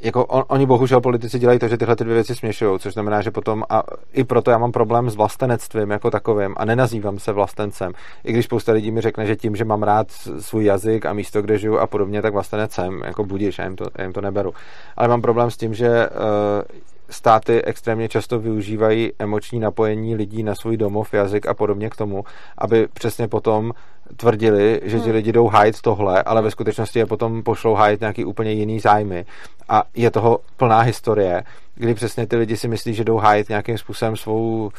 jako on, oni bohužel politici dělají to, že tyhle ty dvě věci směšují, což znamená, že potom a i proto já mám problém s vlastenectvím jako takovým a nenazývám se vlastencem. I když spousta lidí mi řekne, že tím, že mám rád svůj jazyk a místo, kde žiju a podobně, tak vlastenec jsem, jako budíš, já jim to, já jim to neberu. Ale mám problém s tím, že uh, státy extrémně často využívají emoční napojení lidí na svůj domov, jazyk a podobně k tomu, aby přesně potom tvrdili, že ti hmm. lidi jdou hájit tohle, ale ve skutečnosti je potom pošlou hájit nějaký úplně jiný zájmy. A je toho plná historie, kdy přesně ty lidi si myslí, že jdou hájit nějakým způsobem svou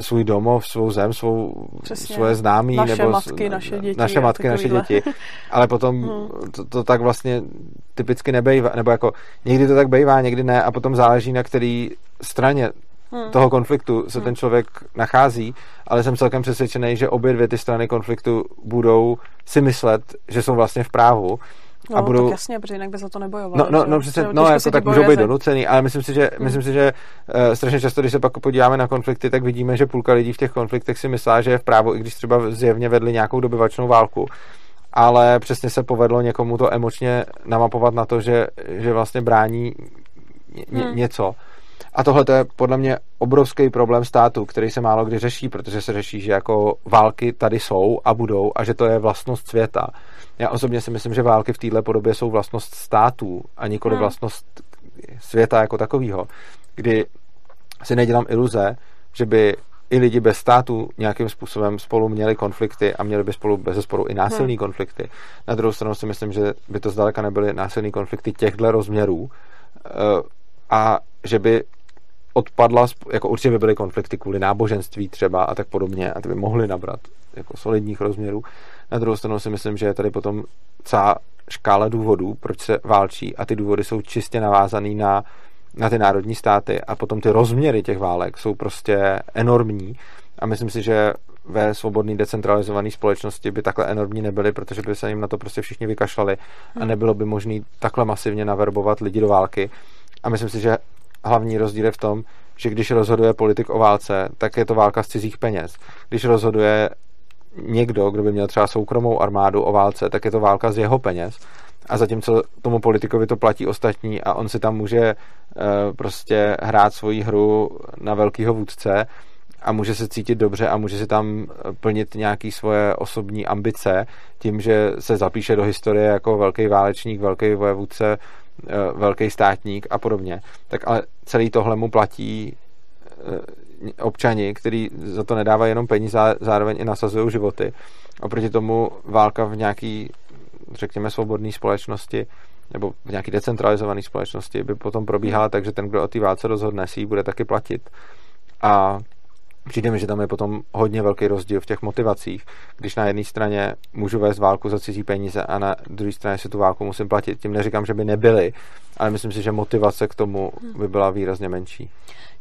svůj domov, svou zem, svou, Přesně. svoje známí. Naše nebo matky, naše děti. Naše matky, naše děti. Ale potom hmm. to, to, tak vlastně typicky nebejvá, nebo jako někdy to tak bejvá, někdy ne a potom záleží na který straně hmm. toho konfliktu se hmm. ten člověk nachází, ale jsem celkem přesvědčený, že obě dvě ty strany konfliktu budou si myslet, že jsou vlastně v právu No, a budou... tak jasně, protože jinak by za to nebojoval. No, no, no přesně, no, jako tak můžou být donucený, ale myslím si, že, hmm. myslím si, že uh, strašně často, když se pak podíváme na konflikty, tak vidíme, že půlka lidí v těch konfliktech si myslá, že je v právu, i když třeba zjevně vedli nějakou dobyvačnou válku. Ale přesně se povedlo někomu to emočně namapovat na to, že, že vlastně brání ně, hmm. něco. A tohle je podle mě obrovský problém státu, který se málo kdy řeší, protože se řeší, že jako války tady jsou a budou a že to je vlastnost světa. Já osobně si myslím, že války v této podobě jsou vlastnost států a nikoli hmm. vlastnost světa jako takového, kdy si nedělám iluze, že by i lidi bez státu nějakým způsobem spolu měli konflikty a měli by spolu bez sporu i násilní hmm. konflikty. Na druhou stranu si myslím, že by to zdaleka nebyly násilní konflikty těchto rozměrů eh, a že by odpadla, jako určitě by byly konflikty kvůli náboženství třeba a tak podobně a ty by mohly nabrat jako solidních rozměrů. Na druhou stranu si myslím, že je tady potom celá škála důvodů, proč se válčí a ty důvody jsou čistě navázaný na, na ty národní státy a potom ty rozměry těch válek jsou prostě enormní a myslím si, že ve svobodné decentralizované společnosti by takhle enormní nebyly, protože by se jim na to prostě všichni vykašlali a hmm. nebylo by možné takhle masivně naverbovat lidi do války. A myslím si, že hlavní rozdíl je v tom, že když rozhoduje politik o válce, tak je to válka z cizích peněz. Když rozhoduje někdo, kdo by měl třeba soukromou armádu o válce, tak je to válka z jeho peněz. A zatímco tomu politikovi to platí ostatní a on si tam může uh, prostě hrát svoji hru na velkýho vůdce a může se cítit dobře a může si tam plnit nějaké svoje osobní ambice tím, že se zapíše do historie jako velký válečník, velký vojevůdce, velký státník a podobně. Tak ale celý tohle mu platí uh, občani, kteří za to nedávají jenom peníze, zároveň i nasazují životy. Oproti tomu válka v nějaký, řekněme, svobodné společnosti nebo v nějaký decentralizované společnosti by potom probíhala tak, že ten, kdo o té válce rozhodne, si ji bude taky platit. A přijde mi, že tam je potom hodně velký rozdíl v těch motivacích, když na jedné straně můžu vést válku za cizí peníze a na druhé straně si tu válku musím platit. Tím neříkám, že by nebyly, ale myslím si, že motivace k tomu by byla výrazně menší.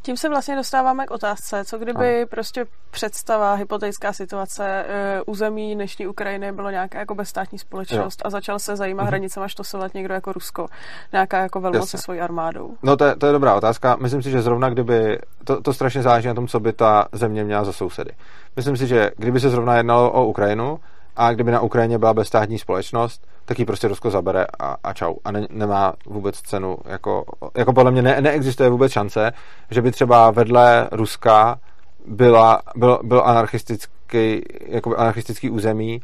Tím se vlastně dostáváme k otázce, co kdyby a. prostě představa, hypotetická situace e, území dnešní Ukrajiny bylo nějaká jako bezstátní společnost jo. a začal se zajímat mhm. hranicema štosovat někdo jako Rusko, nějaká jako velmoc se svojí armádou. No to je, to je dobrá otázka. Myslím si, že zrovna kdyby, to, to strašně záleží na tom, co by ta země měla za sousedy. Myslím si, že kdyby se zrovna jednalo o Ukrajinu a kdyby na Ukrajině byla bezstátní společnost, tak ji prostě Rusko zabere a, a čau. A ne, nemá vůbec cenu. Jako, jako podle mě ne, neexistuje vůbec šance, že by třeba vedle Ruska byla, byl, byl anarchistický, jako anarchistický území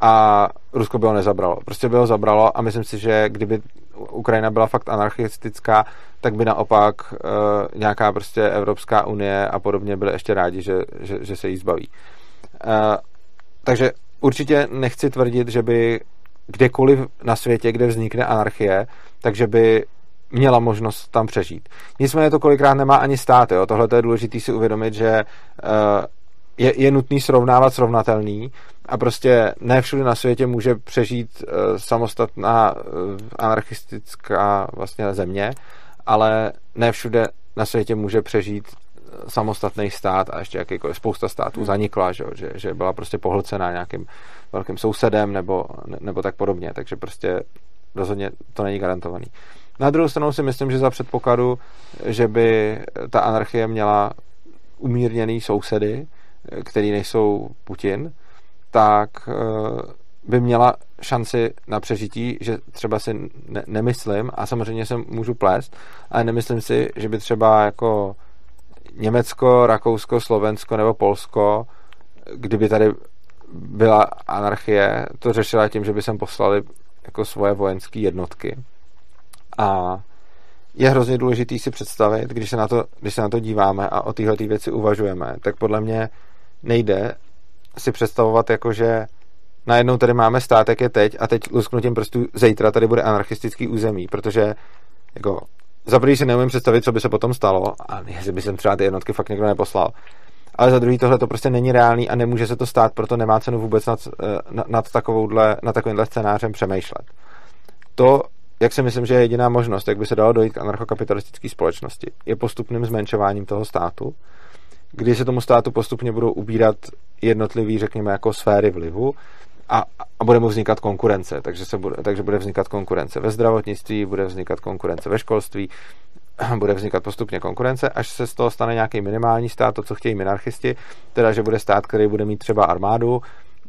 a Rusko by ho nezabralo. Prostě by ho zabralo a myslím si, že kdyby Ukrajina byla fakt anarchistická, tak by naopak uh, nějaká prostě Evropská unie a podobně byly ještě rádi, že, že, že se jí zbaví. Uh, takže určitě nechci tvrdit, že by kdekoliv na světě, kde vznikne anarchie, takže by měla možnost tam přežít. Nicméně to kolikrát nemá ani stát. Jo? Tohle je důležité si uvědomit, že uh, je, je nutný srovnávat srovnatelný a prostě ne všude na světě může přežít uh, samostatná uh, anarchistická vlastně země, ale ne všude na světě může přežít samostatný stát a ještě jakýkoliv spousta států hmm. zanikla, že, že, že byla prostě pohlcená nějakým velkým sousedem nebo, nebo tak podobně, takže prostě rozhodně to není garantovaný. Na druhou stranu si myslím, že za předpokladu, že by ta anarchie měla umírněný sousedy, který nejsou Putin, tak eh, by měla šanci na přežití, že třeba si ne- nemyslím, a samozřejmě se můžu plést, ale nemyslím si, že by třeba jako Německo, Rakousko, Slovensko nebo Polsko, kdyby tady byla anarchie, to řešila tím, že by sem poslali jako svoje vojenské jednotky. A je hrozně důležitý si představit, když se na to, když se na to díváme a o téhle věci uvažujeme, tak podle mě nejde si představovat jako, že najednou tady máme stát, jak je teď a teď lusknutím prostě zítra tady bude anarchistický území, protože jako za prvý si neumím představit, co by se potom stalo a jestli by sem třeba ty jednotky fakt někdo neposlal. Ale za druhý tohle to prostě není reálný a nemůže se to stát, proto nemá cenu vůbec nad, eh, nad, takovouhle, nad takovýmhle scénářem přemýšlet. To, jak si myslím, že je jediná možnost, jak by se dalo dojít k anarchokapitalistické společnosti, je postupným zmenšováním toho státu, kdy se tomu státu postupně budou ubírat jednotlivý, řekněme, jako sféry vlivu a, a bude mu vznikat konkurence. Takže, se bude, takže bude vznikat konkurence ve zdravotnictví, bude vznikat konkurence ve školství, bude vznikat postupně konkurence, až se z toho stane nějaký minimální stát, to, co chtějí minarchisti, teda, že bude stát, který bude mít třeba armádu,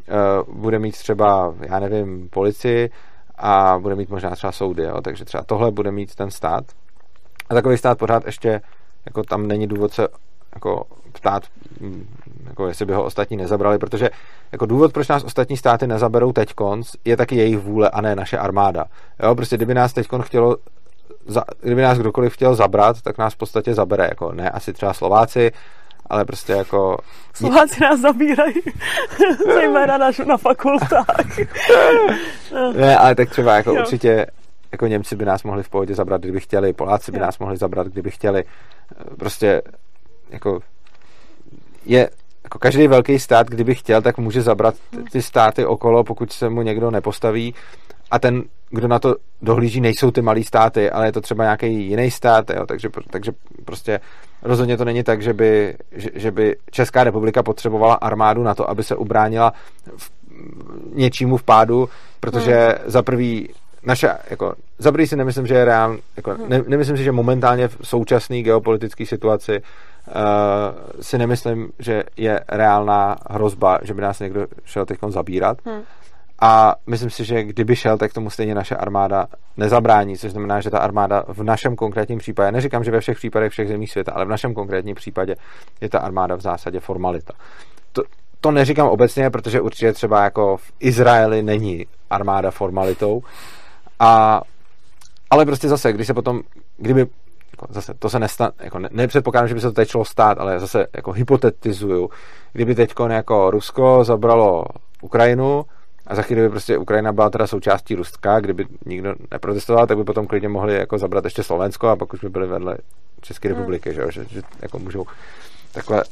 eh, bude mít třeba, já nevím, policii a bude mít možná třeba soudy, jo? takže třeba tohle bude mít ten stát. A takový stát pořád ještě, jako tam není důvod se jako ptát, mm, jako jestli by ho ostatní nezabrali, protože jako důvod, proč nás ostatní státy nezaberou teď konc, je taky jejich vůle a ne naše armáda. Jo, prostě kdyby nás teď chtělo za, kdyby nás kdokoliv chtěl zabrat, tak nás v podstatě zabere, jako ne asi třeba Slováci, ale prostě jako... Slováci nás zabírají, zejména na, na fakultách. ne, ale tak třeba jako jo. určitě jako Němci by nás mohli v pohodě zabrat, kdyby chtěli, Poláci by jo. nás mohli zabrat, kdyby chtěli. Prostě jako je jako každý velký stát, kdyby chtěl, tak může zabrat ty státy okolo, pokud se mu někdo nepostaví a ten, kdo na to dohlíží, nejsou ty malý státy, ale je to třeba nějaký jiný stát, jo, takže, takže prostě rozhodně to není tak, že by, že, že by Česká republika potřebovala armádu na to, aby se ubránila v, něčímu v pádu, protože hmm. za prvý naše, jako, za prvý si nemyslím, že je reál, jako, hmm. ne, nemyslím si, že momentálně v současné geopolitické situaci uh, si nemyslím, že je reálná hrozba, že by nás někdo šel teď zabírat. Hmm. A myslím si, že kdyby šel, tak tomu stejně naše armáda nezabrání, což znamená, že ta armáda v našem konkrétním případě, neříkám, že ve všech případech všech zemí světa, ale v našem konkrétním případě je ta armáda v zásadě formalita. To, to neříkám obecně, protože určitě třeba jako v Izraeli není armáda formalitou, a, ale prostě zase, když se potom, kdyby jako zase to se nestane, jako ne, nepředpokládám, že by se to teď šlo stát, ale zase jako hypotetizuju, kdyby teď jako Rusko zabralo Ukrajinu, a za chvíli by prostě Ukrajina byla teda součástí Ruska, kdyby nikdo neprotestoval, tak by potom klidně mohli jako zabrat ještě Slovensko a pak už by byli vedle České hmm. republiky, že, že, že jako můžou takhle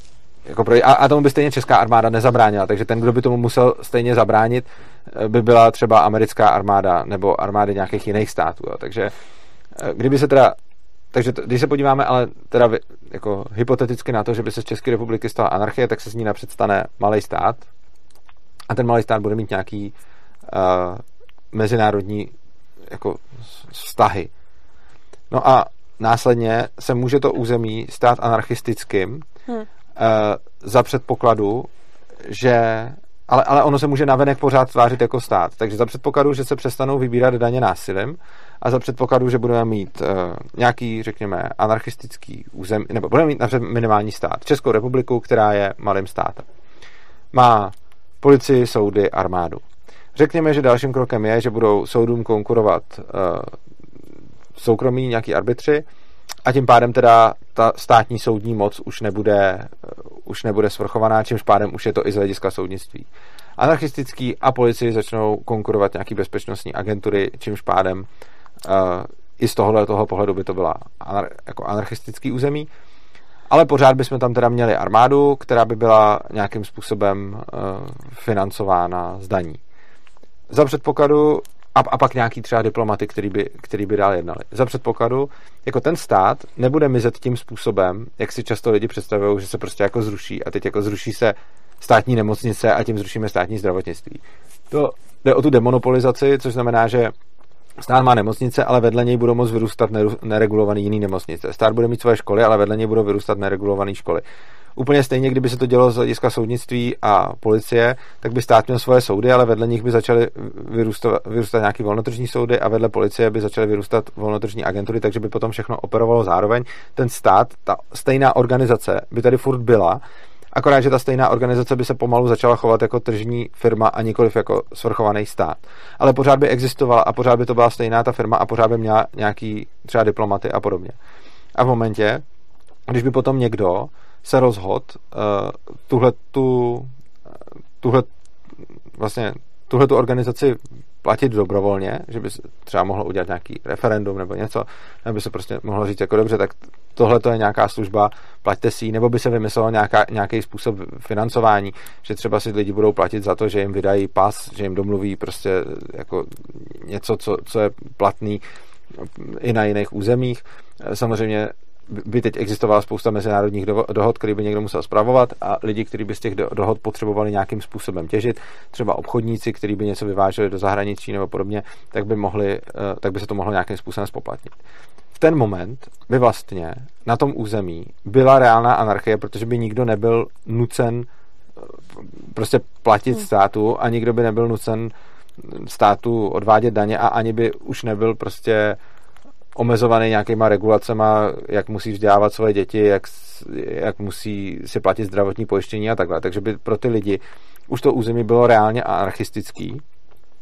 jako pro, a, a tomu by stejně česká armáda nezabránila, takže ten, kdo by tomu musel stejně zabránit, eh, by byla třeba americká armáda nebo armády nějakých jiných států. Jo. Takže eh, kdyby se teda takže t- když se podíváme ale teda jako hypoteticky na to, že by se z České republiky stala anarchie, tak se z ní napřed stane malý stát, a ten malý stát bude mít nějaký uh, mezinárodní jako vztahy. No a následně se může to území stát anarchistickým hmm. za předpokladu, že ale, ale ono se může navenek pořád tvářit jako stát. Takže za předpokladu, že se přestanou vybírat daně násilím a za předpokladu, že budeme mít uh, nějaký, řekněme, anarchistický území, nebo budeme mít napřed minimální stát. Českou republiku, která je malým státem. Má policii, soudy, armádu. Řekněme, že dalším krokem je, že budou soudům konkurovat uh, soukromí nějaký arbitři a tím pádem teda ta státní soudní moc už nebude, uh, už nebude svrchovaná, čímž pádem už je to i z hlediska soudnictví. Anarchistický a policii začnou konkurovat nějaký bezpečnostní agentury, čímž pádem uh, i z tohohle toho pohledu by to byla anar, jako anarchistický území. Ale pořád bychom tam teda měli armádu, která by byla nějakým způsobem uh, financována z daní. Za předpokladu, a, a pak nějaký třeba diplomaty, který by, který by dál jednali. Za předpokladu, jako ten stát nebude mizet tím způsobem, jak si často lidi představují, že se prostě jako zruší a teď jako zruší se státní nemocnice a tím zrušíme státní zdravotnictví. To jde o tu demonopolizaci, což znamená, že Stát má nemocnice, ale vedle něj budou moct vyrůstat neregulovaný jiný nemocnice. Stát bude mít svoje školy, ale vedle něj budou vyrůstat neregulované školy. Úplně stejně, kdyby se to dělo z hlediska soudnictví a policie, tak by stát měl svoje soudy, ale vedle nich by začaly vyrůstat, vyrůstat nějaký volnotržní soudy a vedle policie by začaly vyrůstat volnotržní agentury, takže by potom všechno operovalo zároveň. Ten stát, ta stejná organizace by tady furt byla, Akorát, že ta stejná organizace by se pomalu začala chovat jako tržní firma a nikoliv jako svrchovaný stát. Ale pořád by existovala a pořád by to byla stejná ta firma a pořád by měla nějaký třeba diplomaty a podobně. A v momentě, když by potom někdo se rozhodl uh, tuhle tu, tuhle vlastně tuhle tu organizaci platit dobrovolně, že by se třeba mohlo udělat nějaký referendum nebo něco, nebo by se prostě mohlo říct jako dobře, tak tohle to je nějaká služba, plaťte si ji, nebo by se vymyslelo nějaká, nějaký způsob financování, že třeba si lidi budou platit za to, že jim vydají pas, že jim domluví prostě jako něco, co, co je platný i na jiných územích. Samozřejmě by teď existovala spousta mezinárodních dohod, které by někdo musel zpravovat a lidi, kteří by z těch dohod potřebovali nějakým způsobem těžit, třeba obchodníci, kteří by něco vyváželi do zahraničí nebo podobně, tak by, mohli, eh, tak by se to mohlo nějakým způsobem spoplatnit. V ten moment by vlastně na tom území byla reálná anarchie, protože by nikdo nebyl nucen eh, prostě platit hmm. státu a nikdo by nebyl nucen státu odvádět daně a ani by už nebyl prostě omezovaný nějakýma regulacema, jak musí vzdělávat svoje děti, jak, jak musí si platit zdravotní pojištění a takhle. Takže by pro ty lidi už to území bylo reálně anarchistický,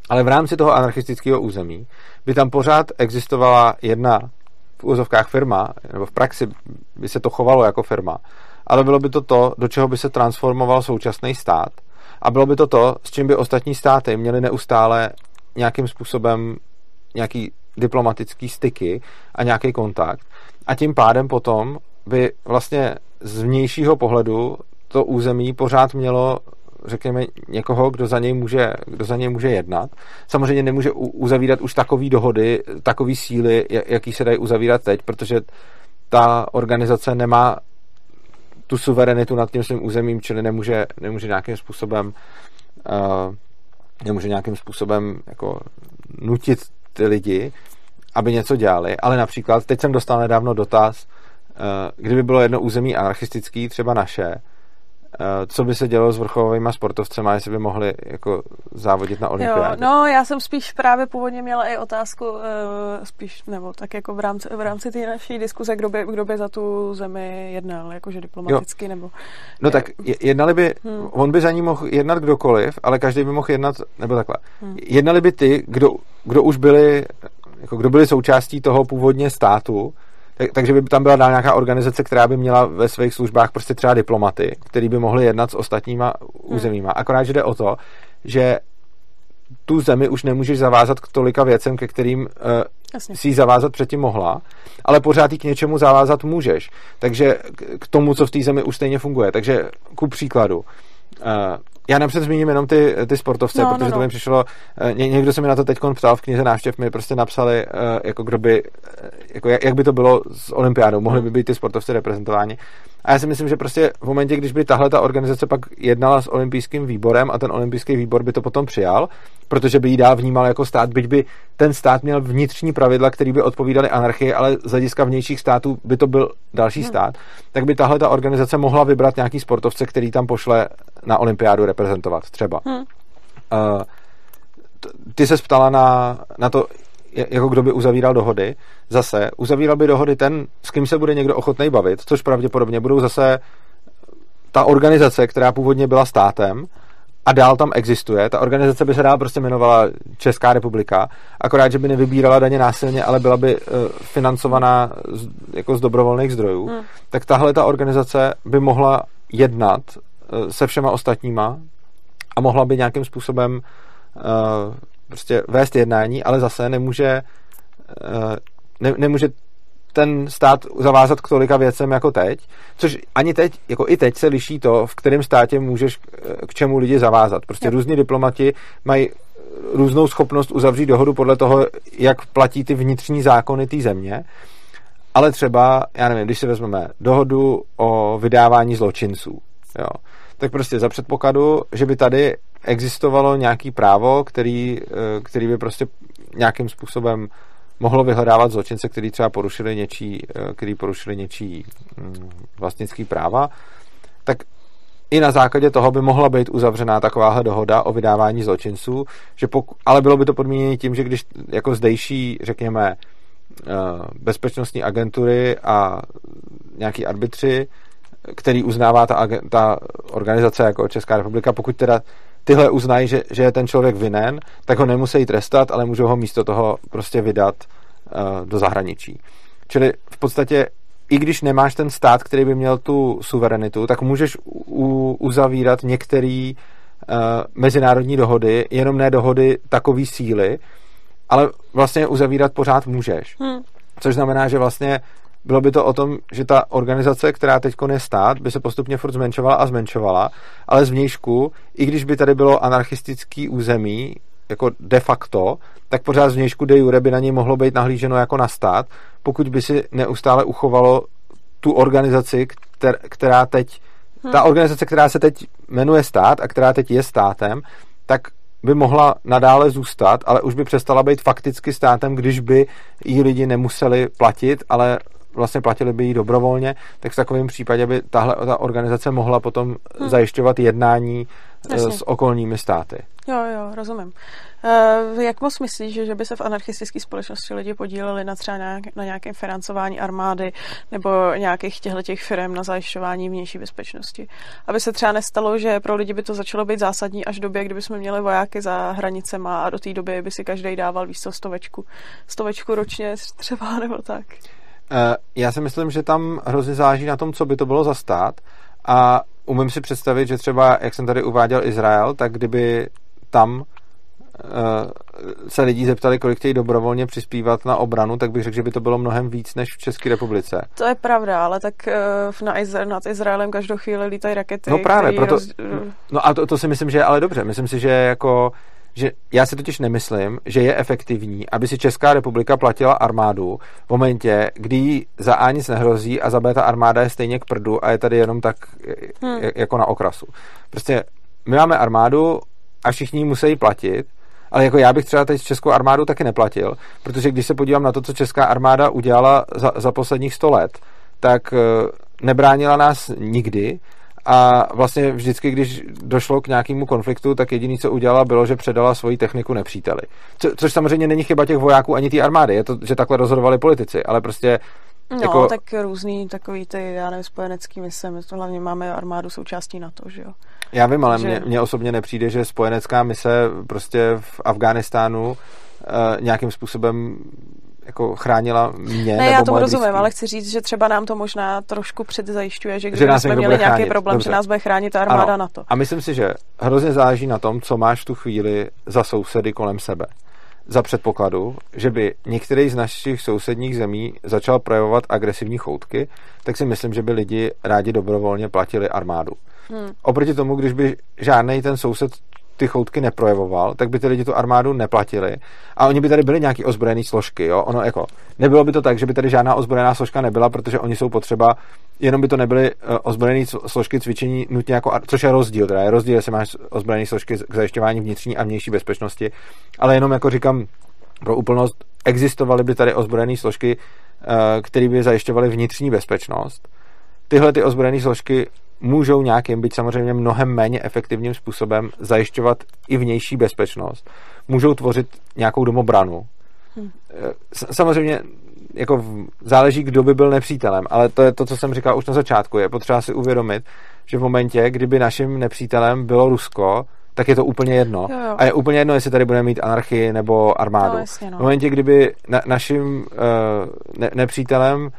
ale v rámci toho anarchistického území by tam pořád existovala jedna v úzovkách firma, nebo v praxi by se to chovalo jako firma, ale bylo by to to, do čeho by se transformoval současný stát a bylo by to to, s čím by ostatní státy měly neustále nějakým způsobem nějaký diplomatický styky a nějaký kontakt. A tím pádem potom by vlastně z vnějšího pohledu to území pořád mělo řekněme, někoho, kdo za něj může, kdo za něj může jednat. Samozřejmě nemůže uzavírat už takové dohody, takové síly, jaký se dají uzavírat teď, protože ta organizace nemá tu suverenitu nad tím svým územím, čili nemůže, nemůže nějakým způsobem uh, nemůže nějakým způsobem jako nutit ty lidi, aby něco dělali, ale například, teď jsem dostal nedávno dotaz, eh, kdyby bylo jedno území anarchistický, třeba naše, co by se dělo s vrcholovými sportovcemi, jestli by mohli jako závodit na olympiádě? No, já jsem spíš právě původně měla i otázku, uh, spíš, nebo tak jako v rámci, v rámci té naší diskuze, kdo by, kdo by za tu zemi jednal, jakože diplomaticky, jo. nebo... No tak jednali by, hmm. on by za ní mohl jednat kdokoliv, ale každý by mohl jednat, nebo takhle, hmm. jednali by ty, kdo, kdo už byli, jako kdo byli součástí toho původně státu, tak, takže by tam byla nějaká organizace, která by měla ve svých službách prostě třeba diplomaty, který by mohli jednat s ostatníma hmm. územíma. Akorát, že jde o to, že tu zemi už nemůžeš zavázat k tolika věcem, ke kterým uh, si ji zavázat předtím mohla, ale pořád ji k něčemu zavázat můžeš. Takže k tomu, co v té zemi už stejně funguje. Takže ku příkladu, uh, já napřed zmíním jenom ty, ty sportovce, no, protože no, no. to mi přišlo, eh, ně, někdo se mi na to teď ptal v knize návštěv, mi prostě napsali, jako kdo by, jako jak, jak by to bylo s olympiádou, mohli by být ty sportovci reprezentováni. A já si myslím, že prostě v momentě, když by tahle ta organizace pak jednala s olympijským výborem a ten olympijský výbor by to potom přijal, protože by ji dál vnímal jako stát, byť by ten stát měl vnitřní pravidla, které by odpovídaly anarchii, ale z hlediska vnějších států by to byl další hmm. stát, tak by tahle ta organizace mohla vybrat nějaký sportovce, který tam pošle na olympiádu reprezentovat třeba. Hmm. Uh, ty se ptala na, na to, jako kdo by uzavíral dohody. Zase, uzavíral by dohody ten, s kým se bude někdo ochotný bavit, což pravděpodobně budou zase ta organizace, která původně byla státem a dál tam existuje. Ta organizace by se dál prostě jmenovala Česká republika, akorát, že by nevybírala daně násilně, ale byla by uh, financovaná z, jako z dobrovolných zdrojů. Hmm. Tak tahle ta organizace by mohla jednat uh, se všema ostatníma a mohla by nějakým způsobem uh, prostě vést jednání, ale zase nemůže uh, ne, nemůže ten stát zavázat k tolika věcem jako teď, což ani teď, jako i teď se liší to, v kterém státě můžeš k čemu lidi zavázat. Prostě různí diplomati mají různou schopnost uzavřít dohodu podle toho, jak platí ty vnitřní zákony té země, ale třeba, já nevím, když si vezmeme dohodu o vydávání zločinců, jo, tak prostě za předpokladu, že by tady existovalo nějaký právo, který, eh, který by prostě nějakým způsobem mohlo vyhledávat zločince, který třeba porušili něčí, eh, který porušili něčí mm, vlastnický práva, tak i na základě toho by mohla být uzavřená takováhle dohoda o vydávání zločinců, že poku, ale bylo by to podmíněno tím, že když jako zdejší, řekněme, eh, bezpečnostní agentury a nějaký arbitři který uznává ta, ta organizace jako Česká republika, pokud teda tyhle uznají, že, že je ten člověk vinen, tak ho nemusí trestat, ale můžou ho místo toho prostě vydat uh, do zahraničí. Čili v podstatě i když nemáš ten stát, který by měl tu suverenitu, tak můžeš u, uzavírat některé uh, mezinárodní dohody, jenom ne dohody takové síly, ale vlastně uzavírat pořád můžeš. Hmm. Což znamená, že vlastně bylo by to o tom, že ta organizace, která teď je stát, by se postupně furt zmenšovala a zmenšovala, ale z vnějšku, i když by tady bylo anarchistický území, jako de facto, tak pořád z vnějšku de jure by na něj mohlo být nahlíženo jako na stát, pokud by si neustále uchovalo tu organizaci, která teď, hmm. ta organizace, která se teď jmenuje stát a která teď je státem, tak by mohla nadále zůstat, ale už by přestala být fakticky státem, když by ji lidi nemuseli platit, ale vlastně platili by jí dobrovolně, tak v takovém případě by tahle ta organizace mohla potom hmm. zajišťovat jednání eh, Jasně. s okolními státy. Jo, jo, rozumím. Uh, jak moc myslíš, že, že by se v anarchistické společnosti lidi podíleli na třeba nějak, na nějakém financování armády nebo nějakých těchto těch firm na zajišťování vnější bezpečnosti? Aby se třeba nestalo, že pro lidi by to začalo být zásadní až v době, kdyby jsme měli vojáky za hranicema a do té doby by si každý dával víc stovečku, stovečku ročně třeba nebo tak. Eh, já si myslím, že tam hrozně záleží na tom, co by to bylo za stát a umím si představit, že třeba, jak jsem tady uváděl Izrael, tak kdyby tam eh, se lidí zeptali, kolik chtějí dobrovolně přispívat na obranu, tak bych řekl, že by to bylo mnohem víc než v České republice. To je pravda, ale tak eh, na Izra- nad Izraelem každou chvíli lítají rakety. No právě, proto, roz... no a to, to si myslím, že je ale dobře. Myslím si, že jako že já si totiž nemyslím, že je efektivní, aby si Česká republika platila armádu v momentě, kdy za A nic nehrozí a za B ta armáda je stejně k prdu a je tady jenom tak hmm. jako na okrasu. Prostě my máme armádu a všichni musí platit, ale jako já bych třeba teď Českou armádu taky neplatil, protože když se podívám na to, co Česká armáda udělala za, za posledních sto let, tak eh, nebránila nás nikdy a vlastně vždycky, když došlo k nějakému konfliktu, tak jediné, co udělala, bylo, že předala svoji techniku nepříteli. Co, což samozřejmě není chyba těch vojáků ani té armády, je to, že takhle rozhodovali politici, ale prostě No, jako... tak různý takový ty, já nevím, spojenecký mise, my to hlavně máme armádu součástí na to, že jo. Já vím, ale že... mně osobně nepřijde, že spojenecká mise prostě v Afghánistánu uh, nějakým způsobem jako chránila mě. Ne, já tomu rozumím, blízký. ale chci říct, že třeba nám to možná trošku předzajišťuje, že když jsme měli nějaký chránit. problém, Dobře. že nás bude chránit ta armáda ano. na to. A myslím si, že hrozně záleží na tom, co máš v tu chvíli za sousedy kolem sebe. Za předpokladu, že by některý z našich sousedních zemí začal projevovat agresivní choutky, tak si myslím, že by lidi rádi dobrovolně platili armádu. Hmm. Oproti tomu, když by žádný ten soused ty choutky neprojevoval, tak by ty lidi tu armádu neplatili a oni by tady byli nějaký ozbrojený složky, jo? Ono jako, nebylo by to tak, že by tady žádná ozbrojená složka nebyla, protože oni jsou potřeba, jenom by to nebyly uh, ozbrojené složky cvičení nutně jako, což je rozdíl, teda je rozdíl, jestli máš ozbrojené složky k zajišťování vnitřní a vnější bezpečnosti, ale jenom jako říkám, pro úplnost, existovaly by tady ozbrojené složky, uh, které by zajišťovaly vnitřní bezpečnost. Tyhle ty ozbrojené složky můžou nějakým, být samozřejmě mnohem méně efektivním způsobem zajišťovat i vnější bezpečnost. Můžou tvořit nějakou domobranu. Hmm. Samozřejmě jako záleží, kdo by byl nepřítelem, ale to je to, co jsem říkal už na začátku. Je potřeba si uvědomit, že v momentě, kdyby naším nepřítelem bylo Rusko, tak je to úplně jedno. Jo, jo. A je úplně jedno, jestli tady budeme mít anarchii nebo armádu. No, jasně, no. V momentě, kdyby na, naším uh, ne, nepřítelem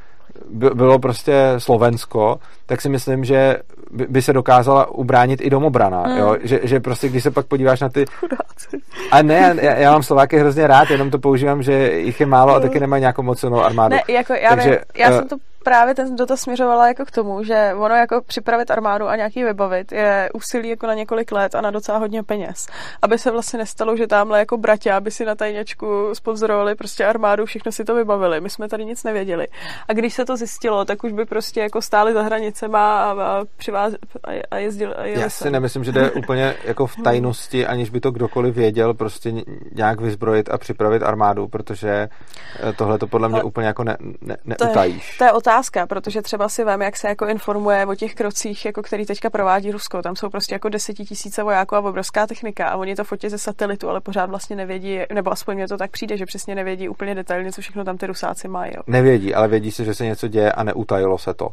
bylo prostě Slovensko, tak si myslím, že by se dokázala ubránit i domobrana, hmm. jo? Že, že prostě když se pak podíváš na ty... Chudáci. A ne, já, já mám Slováky hrozně rád, jenom to používám, že jich je málo a taky nemají nějakou moc armádu. Ne, jako já, Takže, vím, já uh, jsem to právě ten dotaz směřovala jako k tomu, že ono jako připravit armádu a nějaký vybavit je úsilí jako na několik let a na docela hodně peněz. Aby se vlastně nestalo, že tamhle jako bratě, aby si na tajněčku sponzorovali prostě armádu, všechno si to vybavili. My jsme tady nic nevěděli. A když se to zjistilo, tak už by prostě jako stáli za hranicema a, a, přiváz, a, a jezdili. A Já si nemyslím, že jde úplně jako v tajnosti, aniž by to kdokoliv věděl, prostě nějak vyzbrojit a připravit armádu, protože eh, tohle to podle mě Ale úplně jako ne, ne, neutajíš. To je, to je otázka, protože třeba si vím, jak se jako informuje o těch krocích, jako který teďka provádí Rusko. Tam jsou prostě jako desetitisíce vojáků a obrovská technika a oni to fotí ze satelitu, ale pořád vlastně nevědí, nebo aspoň mě to tak přijde, že přesně nevědí úplně detailně, co všechno tam ty Rusáci mají. Jo. Nevědí, ale vědí si, že se něco děje a neutajilo se to.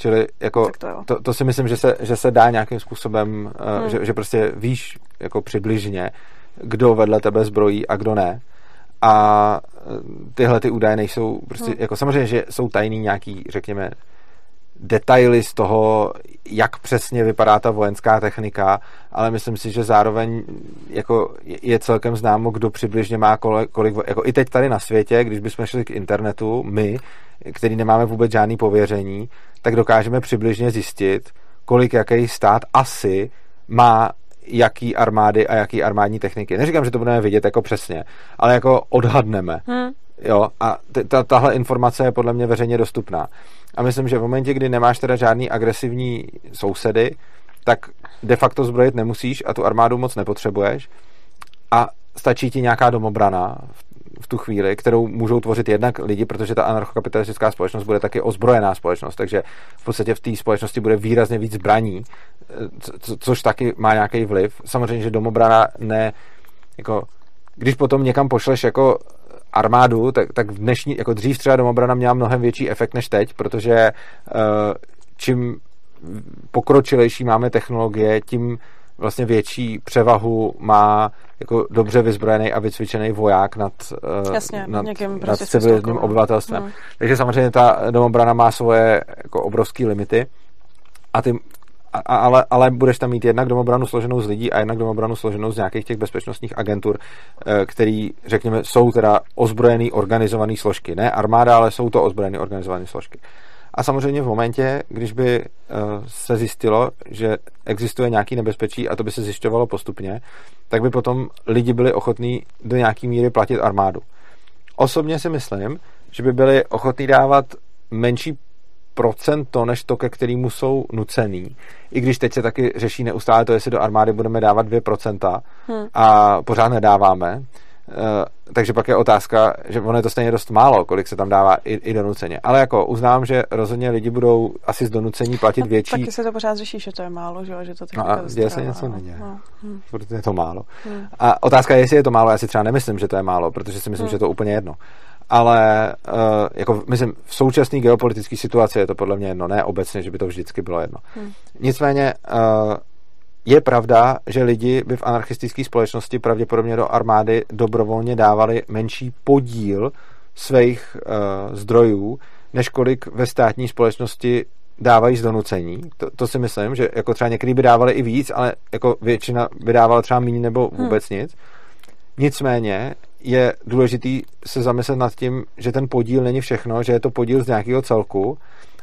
Čili jako to, to, to si myslím, že se, že se dá nějakým způsobem, uh, hmm. že, že prostě víš jako přibližně, kdo vedle tebe zbrojí a kdo ne a tyhle ty údaje nejsou prostě, hmm. jako samozřejmě, že jsou tajný nějaký, řekněme, detaily z toho, jak přesně vypadá ta vojenská technika, ale myslím si, že zároveň jako je celkem známo, kdo přibližně má kolik, kolik jako i teď tady na světě, když bychom šli k internetu, my, který nemáme vůbec žádný pověření, tak dokážeme přibližně zjistit, kolik jaký stát asi má jaký armády a jaký armádní techniky. Neříkám, že to budeme vidět jako přesně, ale jako odhadneme. Hmm. Jo, a t- tahle informace je podle mě veřejně dostupná. A myslím, že v momentě, kdy nemáš teda žádný agresivní sousedy, tak de facto zbrojit nemusíš a tu armádu moc nepotřebuješ a stačí ti nějaká domobrana v v tu chvíli, kterou můžou tvořit jednak lidi, protože ta anarchokapitalistická společnost bude taky ozbrojená společnost, takže v podstatě v té společnosti bude výrazně víc zbraní, co, což taky má nějaký vliv. Samozřejmě, že domobrana ne, jako, když potom někam pošleš jako armádu, tak, tak v dnešní, jako dřív třeba domobrana měla mnohem větší efekt než teď, protože uh, čím pokročilejší máme technologie, tím vlastně větší převahu má jako dobře vyzbrojený a vycvičený voják nad, eh, Jasně, nad, nad prostě civilním obyvatelstvem. Hmm. Takže samozřejmě ta domobrana má svoje jako obrovské limity a ty a, ale, ale budeš tam mít jednak domobranu složenou z lidí a jednak domobranu složenou z nějakých těch bezpečnostních agentur, eh, který, řekněme, jsou teda ozbrojený, organizovaný složky. Ne armáda, ale jsou to ozbrojený, organizované složky. A samozřejmě v momentě, když by eh, se zjistilo, že existuje nějaký nebezpečí a to by se zjišťovalo postupně, tak by potom lidi byli ochotní do nějaký míry platit armádu. Osobně si myslím, že by byli ochotní dávat menší procento než to, ke kterému jsou nucený. I když teď se taky řeší neustále to, jestli do armády budeme dávat 2% hmm. a pořád nedáváme, takže pak je otázka, že ono je to stejně dost málo, kolik se tam dává i, i donuceně. Ale jako uznám, že rozhodně lidi budou asi z donucení platit no, větší. Taky se to pořád řeší, že to je málo, že, že to no a děje se něco neděje. No. Hm. Protože je to málo. Hm. A otázka je, jestli je to málo, já si třeba nemyslím, že to je málo, protože si myslím, hm. že to je úplně jedno. Ale uh, jako myslím, v současné geopolitické situaci je to podle mě jedno, ne obecně, že by to vždycky bylo jedno. Hm. Nicméně uh, je pravda, že lidi by v anarchistické společnosti pravděpodobně do armády dobrovolně dávali menší podíl svých uh, zdrojů, než kolik ve státní společnosti dávají z donucení. To, to si myslím, že jako třeba někdy by dávali i víc, ale jako většina by dávala třeba méně nebo hmm. vůbec hmm. nic. Nicméně je důležitý se zamyslet nad tím, že ten podíl není všechno, že je to podíl z nějakého celku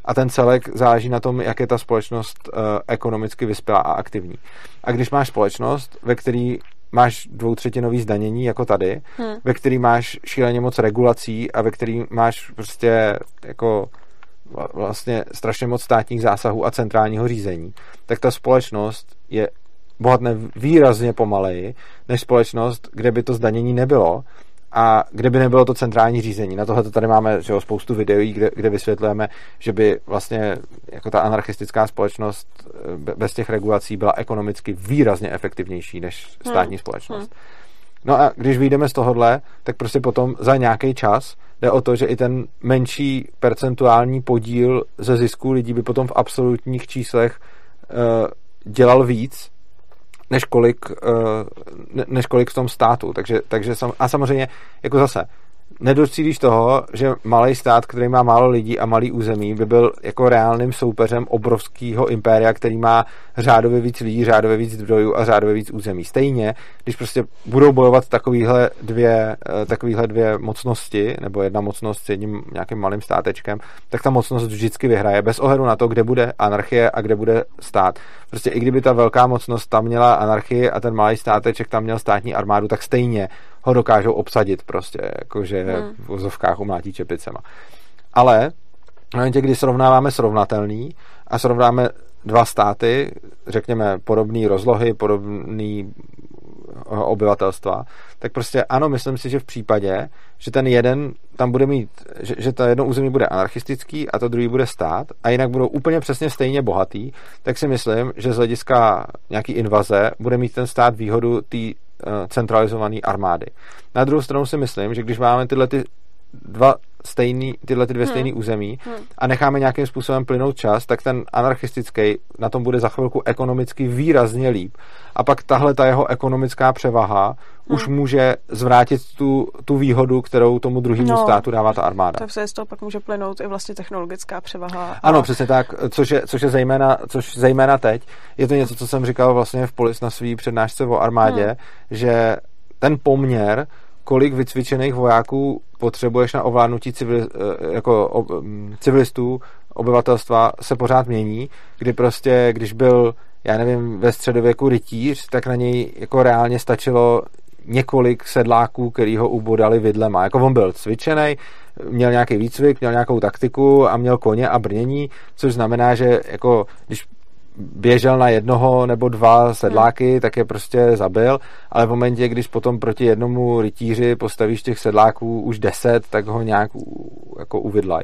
a ten celek záleží na tom, jak je ta společnost uh, ekonomicky vyspělá a aktivní. A když máš společnost, ve který máš dvoutřetinový zdanění, jako tady, hmm. ve který máš šíleně moc regulací a ve který máš prostě jako vlastně strašně moc státních zásahů a centrálního řízení, tak ta společnost je bohatne výrazně pomaleji než společnost, kde by to zdanění nebylo a kde by nebylo to centrální řízení. Na tohle tady máme že jo, spoustu videí, kde, kde vysvětlujeme, že by vlastně jako ta anarchistická společnost eh, bez těch regulací byla ekonomicky výrazně efektivnější než hmm. státní hmm. společnost. No a když vyjdeme z tohohle, tak prostě potom za nějaký čas jde o to, že i ten menší percentuální podíl ze zisku lidí by potom v absolutních číslech uh, dělal víc, než kolik, uh, než kolik v tom státu. Takže, takže sam, a samozřejmě, jako zase, nedocílíš toho, že malý stát, který má málo lidí a malý území, by byl jako reálným soupeřem obrovského impéria, který má řádově víc lidí, řádově víc zdrojů a řádově víc území. Stejně, když prostě budou bojovat takovýhle dvě, eh, takovýhle dvě mocnosti, nebo jedna mocnost s jedním nějakým malým státečkem, tak ta mocnost vždycky vyhraje, bez ohledu na to, kde bude anarchie a kde bude stát. Prostě i kdyby ta velká mocnost tam měla anarchii a ten malý státeček tam měl státní armádu, tak stejně ho dokážou obsadit prostě, jakože hmm. v vozovkách umlátí čepicema. Ale v momentě, kdy srovnáváme srovnatelný a srovnáme dva státy, řekněme podobné rozlohy, podobný obyvatelstva, tak prostě ano, myslím si, že v případě, že ten jeden tam bude mít, že, že to jedno území bude anarchistický a to druhý bude stát a jinak budou úplně přesně stejně bohatý, tak si myslím, že z hlediska nějaký invaze bude mít ten stát výhodu té centralizované armády. Na druhou stranu si myslím, že když máme tyhle ty dva stejný, tyhle ty dvě hmm. stejné území hmm. a necháme nějakým způsobem plynout čas, tak ten anarchistický na tom bude za chvilku ekonomicky výrazně líp. A pak tahle ta jeho ekonomická převaha hmm. už může zvrátit tu, tu výhodu, kterou tomu druhému no, státu dává ta armáda. Takže z toho pak může plynout i vlastně technologická převaha. A... Ano, přesně tak, což je, což je zejména, což zejména teď. Je to něco, co jsem říkal vlastně v Polis na svý přednášce o armádě, hmm. že ten poměr kolik vycvičených vojáků potřebuješ na ovládnutí civil, eh, jako mm, civilistů, obyvatelstva se pořád mění, kdy prostě, když byl, já nevím, ve středověku rytíř, tak na něj jako reálně stačilo několik sedláků, který ho ubodali vidlema. Jako on byl cvičený, měl nějaký výcvik, měl nějakou taktiku a měl koně a brnění, což znamená, že jako když běžel na jednoho nebo dva sedláky, hmm. tak je prostě zabil, ale v momentě, když potom proti jednomu rytíři postavíš těch sedláků už deset, tak ho nějak jako uvidlaj.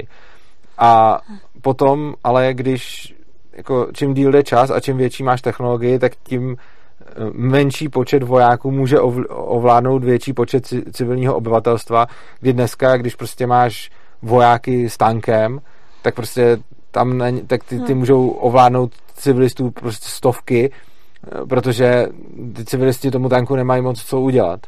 A potom, ale když jako čím díl jde čas a čím větší máš technologii, tak tím eh, menší počet vojáků může ovládnout větší počet civilního obyvatelstva, kdy dneska, když prostě máš vojáky s tankem, tak prostě tam na, tak ty, ty hmm. můžou ovládnout civilistů prostě stovky, eh, protože ty civilisti tomu tanku nemají moc co udělat.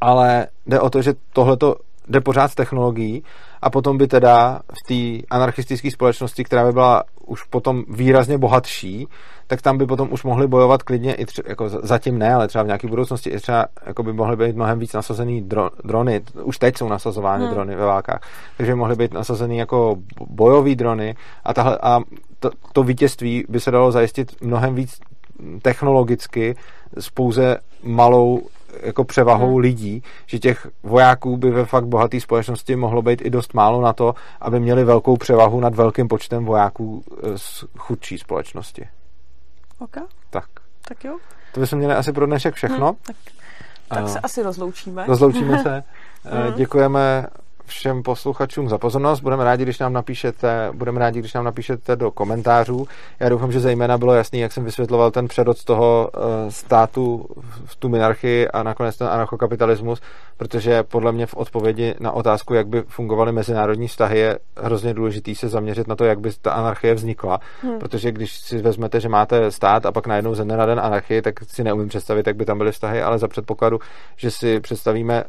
Ale jde o to, že tohleto jde pořád s technologií a potom by teda v té anarchistické společnosti, která by byla už potom výrazně bohatší, tak tam by potom už mohli bojovat klidně i třeba, jako zatím ne, ale třeba v nějaké budoucnosti i třeba jako by mohly být mnohem víc nasazený dro, drony. Už teď jsou nasazovány hmm. drony ve válkách. Takže by mohly být nasazený jako bojový drony a, tahle, a to, to vítězství by se dalo zajistit mnohem víc technologicky s pouze malou jako převahou hmm. lidí, že těch vojáků by ve fakt bohaté společnosti mohlo být i dost málo na to, aby měli velkou převahu nad velkým počtem vojáků eh, z chudší společnosti. Ok. Tak. Tak jo. To bychom měli asi pro dnešek všechno. Hmm, tak, tak se asi rozloučíme. Rozloučíme se. Hmm. Děkujeme všem posluchačům za pozornost. Budeme rádi, když nám napíšete, budeme rádi, když nám napíšete do komentářů. Já doufám, že zejména bylo jasný, jak jsem vysvětloval ten přerod z toho eh, státu v tu minarchii a nakonec ten anarchokapitalismus, protože podle mě v odpovědi na otázku, jak by fungovaly mezinárodní vztahy, je hrozně důležitý se zaměřit na to, jak by ta anarchie vznikla. Hmm. Protože když si vezmete, že máte stát a pak najednou ze dne na den anarchii, tak si neumím představit, jak by tam byly vztahy, ale za předpokladu, že si představíme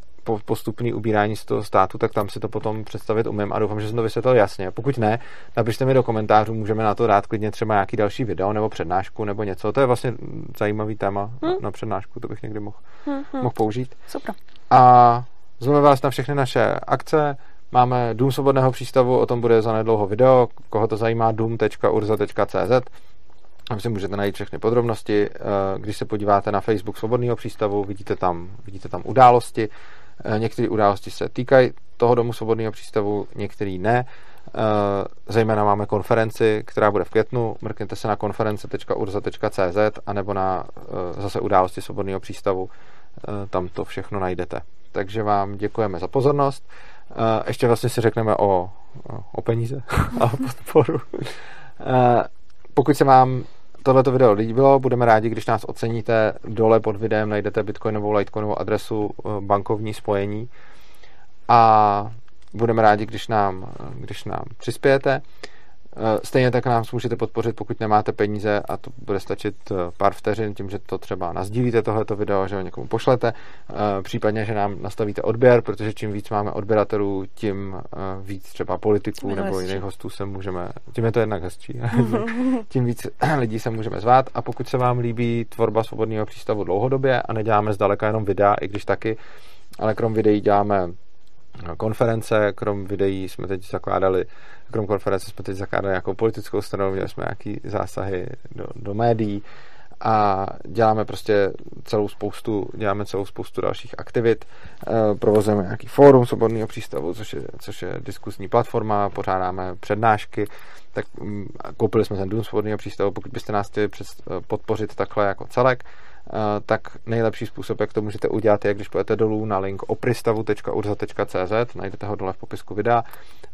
postupný ubírání z toho státu, tak tam si to potom představit umím a doufám, že jsem to vysvětlil jasně. Pokud ne, napište mi do komentářů, můžeme na to dát klidně třeba nějaký další video nebo přednášku nebo něco. To je vlastně zajímavý téma hmm. na, přednášku, to bych někdy mohl, hmm, hmm. mohl použít. Super. A zveme vás na všechny naše akce, Máme Dům svobodného přístavu, o tom bude zanedlouho video, koho to zajímá, dům.urza.cz tam si můžete najít všechny podrobnosti. Eh, když se podíváte na Facebook Svobodného přístavu, vidíte tam, vidíte tam události. Eh, některé události se týkají toho domu Svobodného přístavu, některé ne. Eh, zejména máme konferenci, která bude v květnu. Mrkněte se na konference.urza.cz anebo na zase události Svobodného přístavu. Tam to všechno najdete. Takže vám děkujeme za pozornost. Ještě vlastně si řekneme o, o peníze a podporu. Pokud se vám tohleto video líbilo, budeme rádi, když nás oceníte. Dole pod videem najdete bitcoinovou, litecoinovou adresu eh, bankovní spojení a budeme rádi, když nám, když nám přispějete. Eh, stejně tak nám můžete podpořit, pokud nemáte peníze a to bude stačit eh, pár vteřin tím, že to třeba nazdílíte tohleto video, že ho někomu pošlete, eh, případně, že nám nastavíte odběr, protože čím víc máme odběratelů, tím víc třeba politiků nebo hezčí. jiných hostů se můžeme, tím je to jednak hezčí, tím víc lidí se můžeme zvát a pokud se vám líbí tvorba svobodného přístavu dlouhodobě a neděláme zdaleka jenom videa, i když taky, ale krom videí děláme konference, krom videí jsme teď zakládali, krom konference jsme teď zakládali nějakou politickou stranu, měli jsme nějaký zásahy do, do médií a děláme prostě celou spoustu, děláme celou spoustu dalších aktivit. Eh, provozujeme nějaký fórum svobodného přístavu, což je, což je diskusní platforma, pořádáme přednášky, tak mm, koupili jsme ten dům svobodného přístavu, pokud byste nás chtěli eh, podpořit takhle jako celek, tak nejlepší způsob, jak to můžete udělat, je, když půjdete dolů na link opristavu.urza.cz, najdete ho dole v popisku videa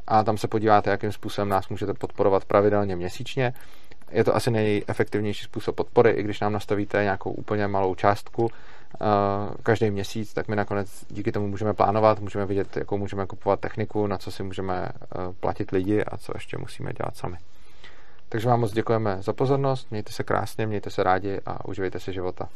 a tam se podíváte, jakým způsobem nás můžete podporovat pravidelně měsíčně. Je to asi nejefektivnější způsob podpory, i když nám nastavíte nějakou úplně malou částku uh, každý měsíc, tak my nakonec díky tomu můžeme plánovat, můžeme vidět, jakou můžeme kupovat techniku, na co si můžeme uh, platit lidi a co ještě musíme dělat sami. Takže vám moc děkujeme za pozornost, mějte se krásně, mějte se rádi a uživejte si života.